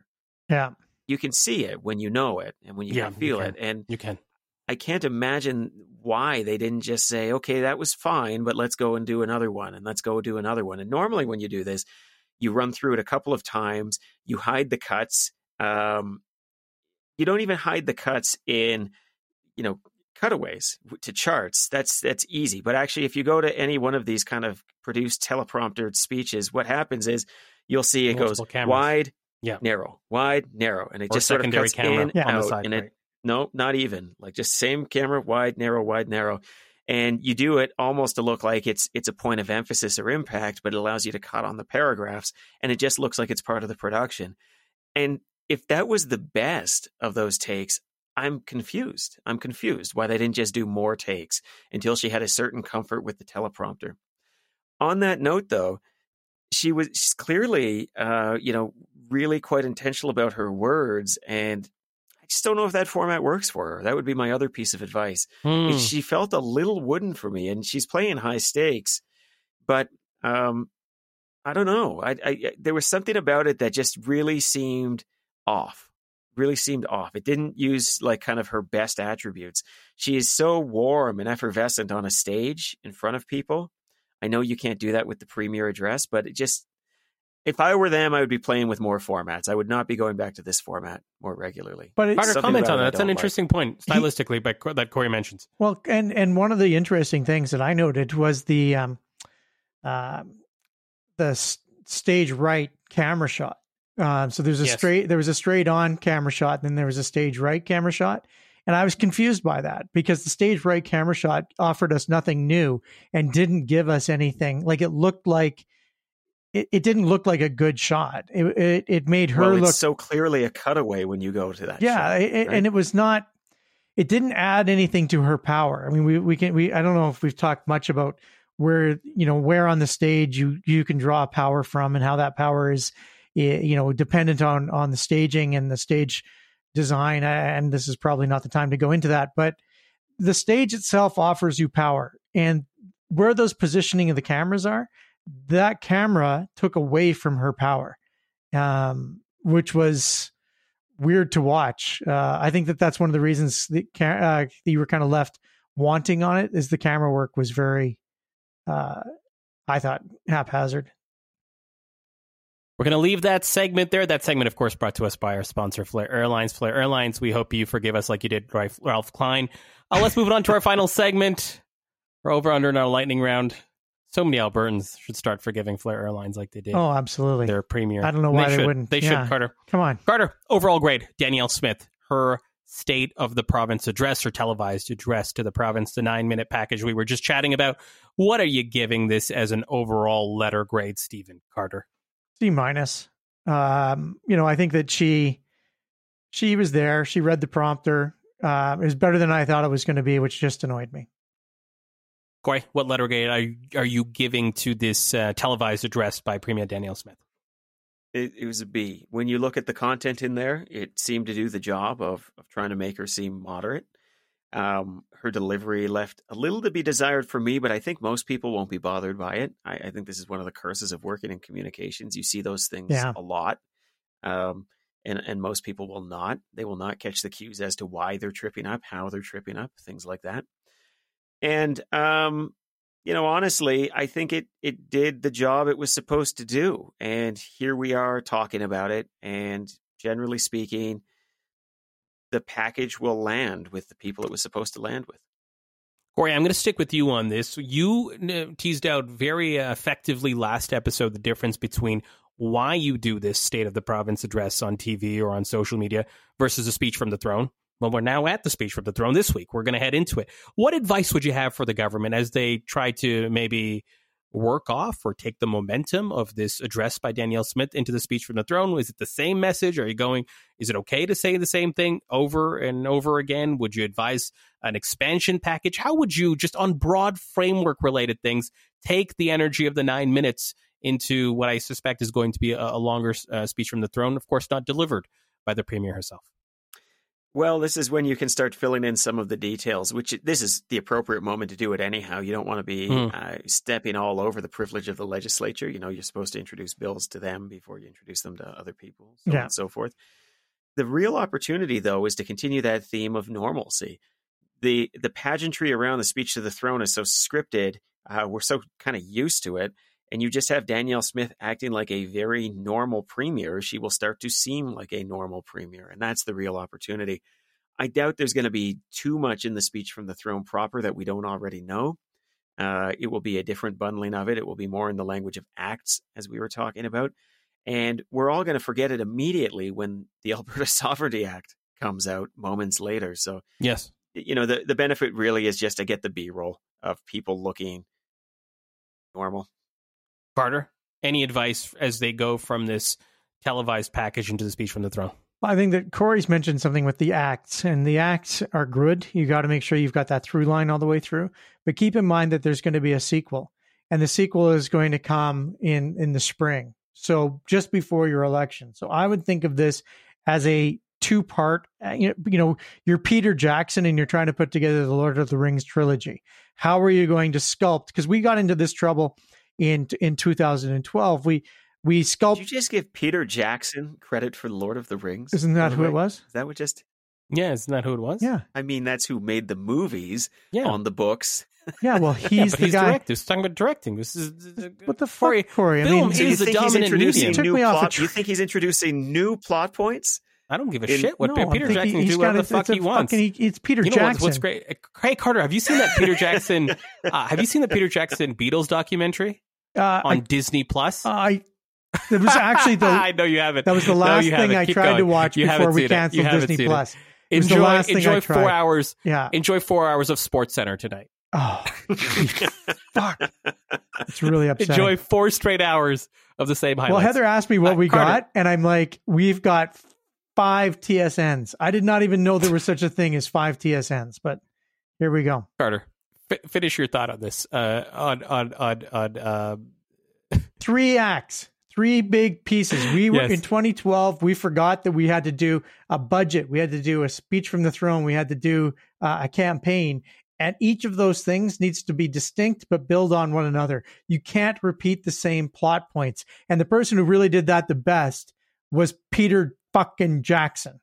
Yeah. You can see it when you know it and when you yeah, can feel you can. it. And you can. I can't imagine why they didn't just say, okay, that was fine, but let's go and do another one and let's go do another one. And normally when you do this, you run through it a couple of times, you hide the cuts. Um, you don't even hide the cuts in, you know, cutaways to charts. That's that's easy. But actually, if you go to any one of these kind of produced teleprompter speeches, what happens is you'll see it Multiple goes cameras. wide, yeah. narrow, wide, narrow, and it or just sort of cuts camera in yeah. out. Side, and right. it no, not even like just same camera, wide, narrow, wide, narrow and you do it almost to look like it's it's a point of emphasis or impact but it allows you to cut on the paragraphs and it just looks like it's part of the production. And if that was the best of those takes i'm confused. I'm confused why they didn't just do more takes until she had a certain comfort with the teleprompter. On that note though she was clearly uh, you know really quite intentional about her words and just don't know if that format works for her. That would be my other piece of advice. Hmm. She felt a little wooden for me, and she's playing high stakes, but um, I don't know. I, I, there was something about it that just really seemed off. Really seemed off. It didn't use like kind of her best attributes. She is so warm and effervescent on a stage in front of people. I know you can't do that with the premier address, but it just if I were them, I would be playing with more formats. I would not be going back to this format more regularly. But Carter, comment on that. That's an interesting like. point stylistically, but that Corey mentions. Well, and and one of the interesting things that I noted was the um, uh, the stage right camera shot. Um, so there's a yes. straight there was a straight on camera shot, and then there was a stage right camera shot. And I was confused by that because the stage right camera shot offered us nothing new and didn't give us anything. Like it looked like it, it didn't look like a good shot. It it, it made her well, look so clearly a cutaway when you go to that. Yeah, shot, it, right? and it was not. It didn't add anything to her power. I mean, we we can we. I don't know if we've talked much about where you know where on the stage you you can draw power from and how that power is you know dependent on on the staging and the stage design and this is probably not the time to go into that but the stage itself offers you power and where those positioning of the cameras are that camera took away from her power, um, which was weird to watch. Uh, I think that that's one of the reasons that, uh, you were kind of left wanting on it is the camera work was very, uh, I thought, haphazard. We're going to leave that segment there. That segment, of course, brought to us by our sponsor, Flair Airlines. Flair Airlines, we hope you forgive us like you did Ralph Klein. Uh, let's move on to our final segment. We're over under in our lightning round so many Albertans should start forgiving Flair Airlines like they did. Oh, absolutely. Their premier. I don't know why they, they wouldn't. They yeah. should, Carter. Come on. Carter, overall grade. Danielle Smith, her state of the province address, her televised address to the province, the nine minute package we were just chatting about. What are you giving this as an overall letter grade, Stephen Carter? C minus. Um, you know, I think that she she was there. She read the prompter. Uh, it was better than I thought it was going to be, which just annoyed me. Corey, what letter grade are, are you giving to this uh, televised address by Premier Danielle Smith? It, it, was a B. When you look at the content in there, it seemed to do the job of, of trying to make her seem moderate. Um, her delivery left a little to be desired for me, but I think most people won't be bothered by it. I, I think this is one of the curses of working in communications. You see those things Yeah. a lot. Um, and, and most people will not. They will not catch the cues as to why they're tripping up, how they're tripping up, things like that. And um, you know, honestly, I think it it did the job it was supposed to do. And here we are talking about it. And generally speaking, the package will land with the people it was supposed to land with. Corey, I'm going to stick with you on this. You uh, teased out very uh, effectively last episode the difference between why you do this State of the Province address on TV or on social media versus a speech from the throne. Well, we're now at the speech from the throne this week. We're going to head into it. What advice would you have for the government as they try to maybe work off or take the momentum of this address by Danielle Smith into the speech from the throne? Is it the same message? Are you going, is it okay to say the same thing over and over again? Would you advise an expansion package? How would you, just on broad framework related things, take the energy of the nine minutes into what I suspect is going to be a, a longer uh, speech from the throne? Of course, not delivered by the premier herself. Well, this is when you can start filling in some of the details, which this is the appropriate moment to do it anyhow. You don't want to be Mm. uh, stepping all over the privilege of the legislature. You know, you're supposed to introduce bills to them before you introduce them to other people, so Yeah. and so forth. The real opportunity, though, is to continue that theme of normalcy. The the pageantry around the speech to the throne is so scripted. Uh, we're so kind of used to it. And you just have Danielle Smith acting like a very normal premier. She will start to seem like a normal premier. And that's the real opportunity. I doubt there's going to be too much in the speech from the throne proper that we don't already know. Uh, it will be a different bundling of it. It will be more in the language of acts, as we were talking about. And we're all going to forget it immediately when the Alberta Sovereignty Act comes out moments later. So, Yes. you know, the, the benefit really is just to get the B roll of people looking normal. Carter, any advice as they go from this televised package into the speech from the throne? Well, I think that Corey's mentioned something with the acts, and the acts are good. You got to make sure you've got that through line all the way through. But keep in mind that there's going to be a sequel, and the sequel is going to come in in the spring, so just before your election. So I would think of this as a two part. Uh, you know, you're Peter Jackson, and you're trying to put together the Lord of the Rings trilogy. How are you going to sculpt? Because we got into this trouble in in 2012. We we Did sculpt. you just give Peter Jackson credit for Lord of the Rings? Isn't that who way? it was? Is that what just? Yeah, isn't that who it was? Yeah, I mean, that's who made the movies Yeah. on the books. yeah. Well, he's yeah, but the he's guy. directing. He's talking about directing. This is What the fuck, Corey, Corey? I mean, is So you the think he's dominant introducing medium. New me off a plot? tr- you think he's introducing new plot points? I don't give a in- shit what no, Peter Jackson can he's do whatever the fuck he wants. fucking- it's Peter you know Jackson. what's great? Hey Carter, have you seen that Peter Jackson? uh, have you seen the Peter Jackson Beatles documentary Uh, on Disney Plus? I, I, it was actually the I know you haven't. that was the last you thing. I Keep tried to watch You before we seen it. You canceled Disney seen it. Plus. It was the Enjoy, last thing I enjoy tried. four hours. Yeah. Enjoy four hours of Sports Center tonight. Oh, fuck. It's really upsetting. Enjoy four straight hours of the same highlights. well, Heather asked me what Uh, we Carter. got, and I'm like, we've got five TSNs. I did not even know there was such a thing as five TSNs, but here we go. Carter, fi- finish your thought on this. Uh, on on on on. Uh, three acts, three big pieces. We were Yes. in 2012. We forgot that we had to do a budget. We had to do a speech from the throne. We had to do uh, a campaign. And each of those things needs to be distinct, but build on one another. You can't repeat the same plot points. And the person who really did that the best was Peter fucking Jackson.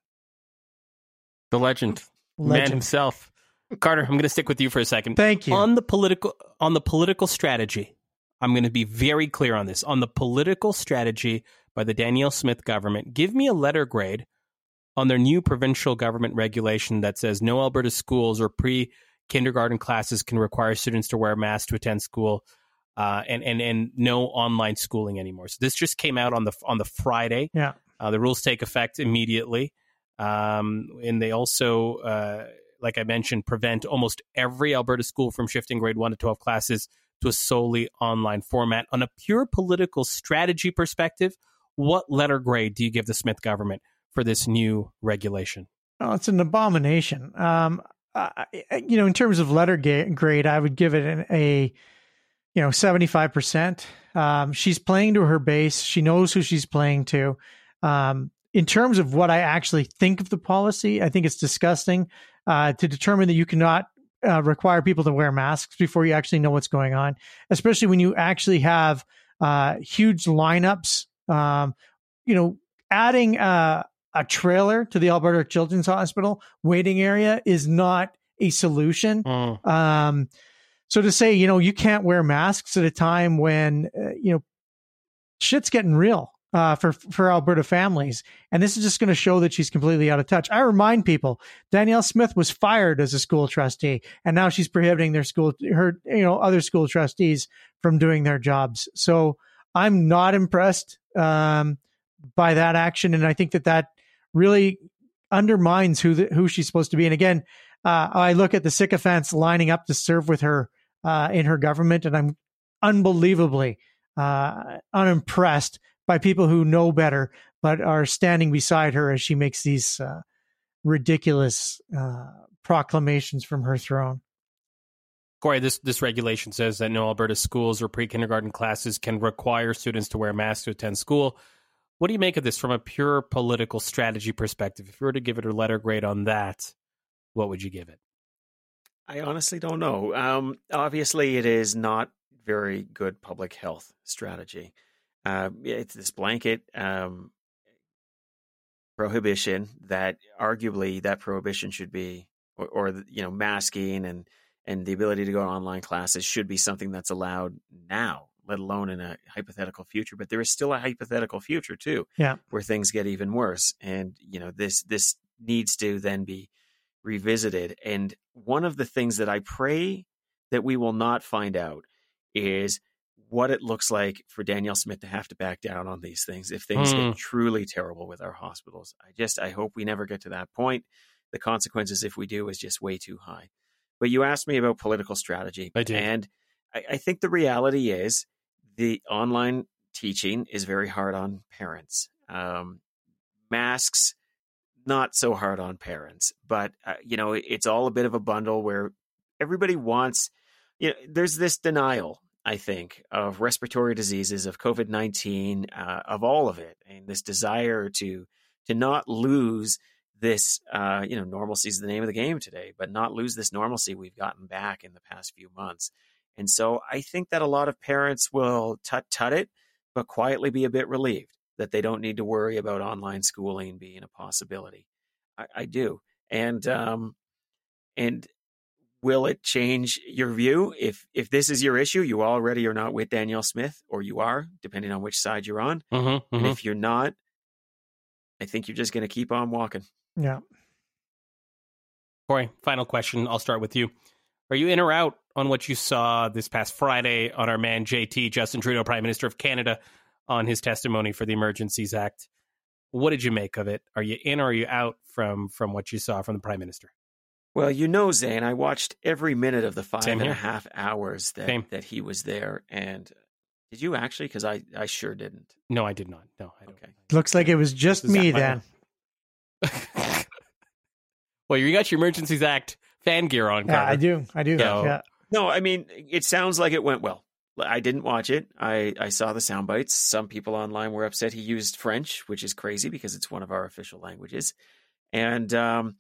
the legend, man himself. Carter, I'm going to stick with you for a second. Thank you. On the political on the political strategy, I'm going to be very clear on this. On the political strategy by the Danielle Smith government, give me a letter grade on their new provincial government regulation that says no Alberta schools or pre kindergarten classes can require students to wear masks to attend school, uh, and and and no online schooling anymore. So this just came out on the on the Friday. Yeah. Uh, the rules take effect immediately, um, and they also, uh, like I mentioned, prevent almost every Alberta school from shifting grade one to twelve classes to a solely online format. On a pure political strategy perspective, what letter grade do you give the Smith government for this new regulation? Oh, it's an abomination. Um, you know, in terms of letter ga- grade, I would give it an, a, you know, seventy five percent. Um, she's playing to her base. She knows who she's playing to. Um, in terms of what I actually think of the policy, I think it's disgusting uh, to determine that you cannot uh, require people to wear masks before you actually know what's going on, especially when you actually have uh, huge lineups. Um, you know, adding a, a trailer to the Alberta Children's Hospital waiting area is not a solution. Mm. Um, so to say, you know, you can't wear masks at a time when, uh, you know, shit's getting real uh, for for Alberta families, and this is just going to show that she's completely out of touch. I remind people, Danielle Smith was fired as a school trustee, and now she's prohibiting their school, her, you know, other school trustees from doing their jobs. So I'm not impressed um, by that action, and I think that that really undermines who the, who she's supposed to be. And again, uh, I look at the sycophants lining up to serve with her uh, in her government, and I'm unbelievably uh, unimpressed by people who know better but are standing beside her as she makes these uh, ridiculous uh, proclamations from her throne. Corey, this this regulation says that no Alberta schools or pre kindergarten classes can require students to wear masks to attend school. What do you make of this from a pure political strategy perspective? If you were to give it a letter grade on that, what would you give it? I honestly don't know. Um, obviously, it is not very good public health strategy. Uh, it's this blanket um, prohibition that arguably that prohibition should be, or, or, you know, masking and and the ability to go to online classes should be something that's allowed now, let alone in a hypothetical future. But there is still a hypothetical future too, yeah, where things get even worse, and you know this this needs to then be revisited. And one of the things that I pray that we will not find out is what it looks like for Danielle Smith to have to back down on these things if things mm. get truly terrible with our hospitals. I just I hope we never get to that point. The consequences if we do is just way too high. But you asked me about political strategy. I did. And I, I think the reality is the online teaching is very hard on parents. Um, masks not so hard on parents, but uh, you know, it's all a bit of a bundle where everybody wants. You know, there's this denial, I think, of respiratory diseases, of COVID nineteen, uh, of all of it, and this desire to to not lose this. Uh, you know, normalcy is the name of the game today, but not lose this normalcy we've gotten back in the past few months. And so, I think that a lot of parents will tut tut it, but quietly be a bit relieved that they don't need to worry about online schooling being a possibility. I, I do, and um, and will it change your view if if this is your issue? You already are not with Danielle Smith, or you are, depending on which side you're on. Mm-hmm, mm-hmm. And if you're not, I think you're just going to keep on walking. Yeah. Corey, final question. I'll start with you. Are you in or out on what you saw this past Friday on our man JT, Justin Trudeau, Prime Minister of Canada, on his testimony for the Emergencies Act. What did you make of it? Are you in or are you out from from what you saw from the Prime Minister? Well, you know, Zain, I watched every minute of the five and a half hours that Same. that he was there. And did you actually? Because I I sure didn't. No, I did not. No, I don't. Okay. Looks like it was just me then. well, you got your Emergencies Act fan gear on. Yeah, I do. I do. So- yeah. No, I mean, it sounds like it went well. I didn't watch it. I, I saw the sound bites. Some people online were upset he used French, which is crazy because it's one of our official languages. And um,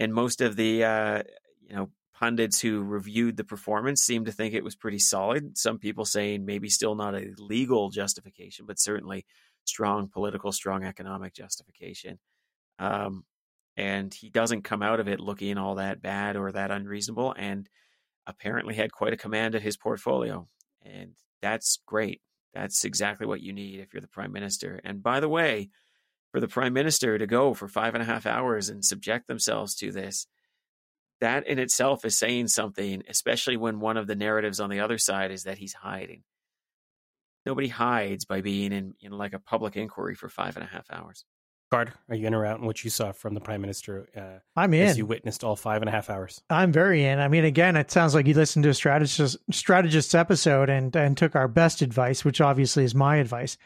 and most of the uh, you know pundits who reviewed the performance seemed to think it was pretty solid. Some people saying maybe still not a legal justification, but certainly strong political, strong economic justification. Um, and he doesn't come out of it looking all that bad or that unreasonable, and apparently had quite a command of his portfolio. And that's great. That's exactly what you need if you're the prime minister. And by the way, for the prime minister to go for five and a half hours and subject themselves to this, that in itself is saying something, especially when one of the narratives on the other side is that he's hiding. Nobody hides by being in, in like a public inquiry for five and a half hours. Card, are you in or out in what you saw from the prime minister? Uh, I'm as in. you witnessed all five and a half hours. I'm very in. I mean, again, it sounds like you listened to a strategist strategist's episode and and took our best advice, which obviously is my advice,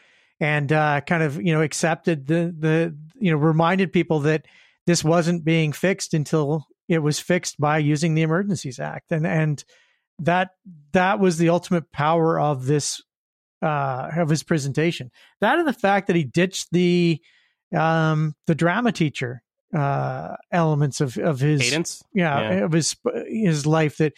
and uh, kind of you know accepted the the you know reminded people that this wasn't being fixed until it was fixed by using the Emergencies Act, and and that that was the ultimate power of this uh, of his presentation. That and the fact that he ditched the um, the drama teacher uh, elements of of his Cadence. yeah, Yeah. of his his life that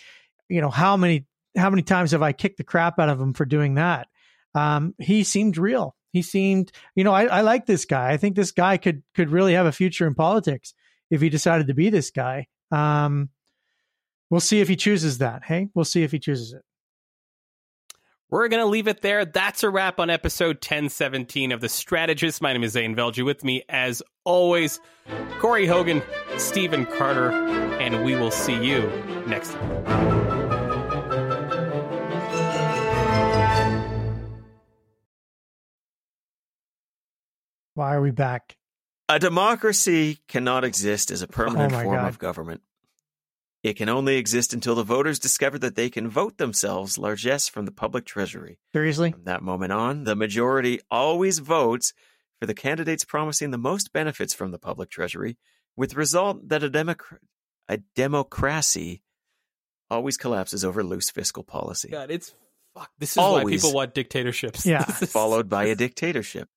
you know how many how many times have I kicked the crap out of him for doing that? Um, he seemed real. He seemed, you know, I, I like this guy. I think this guy could could really have a future in politics if he decided to be this guy. Um, we'll see if he chooses that. Hey, we'll see if he chooses it. We're going to leave it there. That's a wrap on episode 1017 of The Strategist. My name is Zain Velji. With me, as always, Corey Hogan, Stephen Carter, and we will see you next time. Why are we back? A democracy cannot exist as a permanent Oh form God. of government. It can only exist until the voters discover that they can vote themselves largesse from the public treasury. Seriously? From that moment on, the majority always votes for the candidates promising the most benefits from the public treasury, with the result that a, democ- a democracy always collapses over loose fiscal policy, God, it's fuck. This is why people want dictatorships. Yeah. Followed by a dictatorship.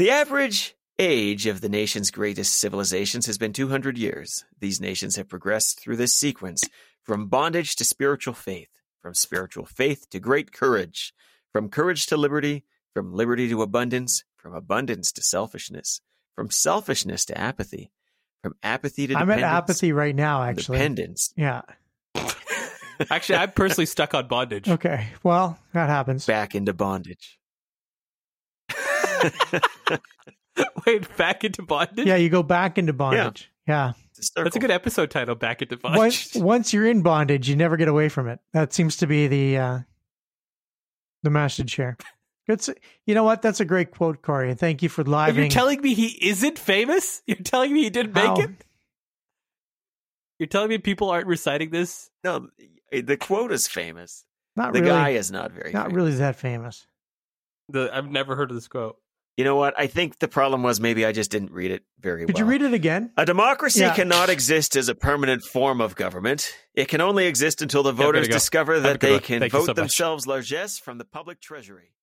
The average age of the nation's greatest civilizations has been 200 years. These nations have progressed through this sequence from bondage to spiritual faith, from spiritual faith to great courage, from courage to liberty, from liberty to abundance, from abundance to selfishness, from selfishness to apathy, from apathy to I'm at apathy right now, actually. dependence Yeah. Actually, I'm personally stuck on bondage. Okay. Well, that happens. back into bondage. Wait, back into bondage? Yeah, you go back into bondage. Yeah. It's That's a good episode title, Back into Bondage. Once, once you're in bondage, you never get away from it. That seems to be the uh, the message here. Good. You know what? That's a great quote, Corey. And thank you for If you're telling me he isn't famous? You're telling me he didn't How? make it? You're telling me people aren't reciting this? No, the quote is famous. Not The really. guy is not very. not famous. really that famous. The I've never heard of this quote. You know what? I think the problem was maybe I just didn't read it very Could well. you read it again? A democracy Yeah. cannot exist as a permanent form of government. It can only exist until the Yeah, voters go. discover that they one. can Thank vote so themselves largesse from the public treasury. From that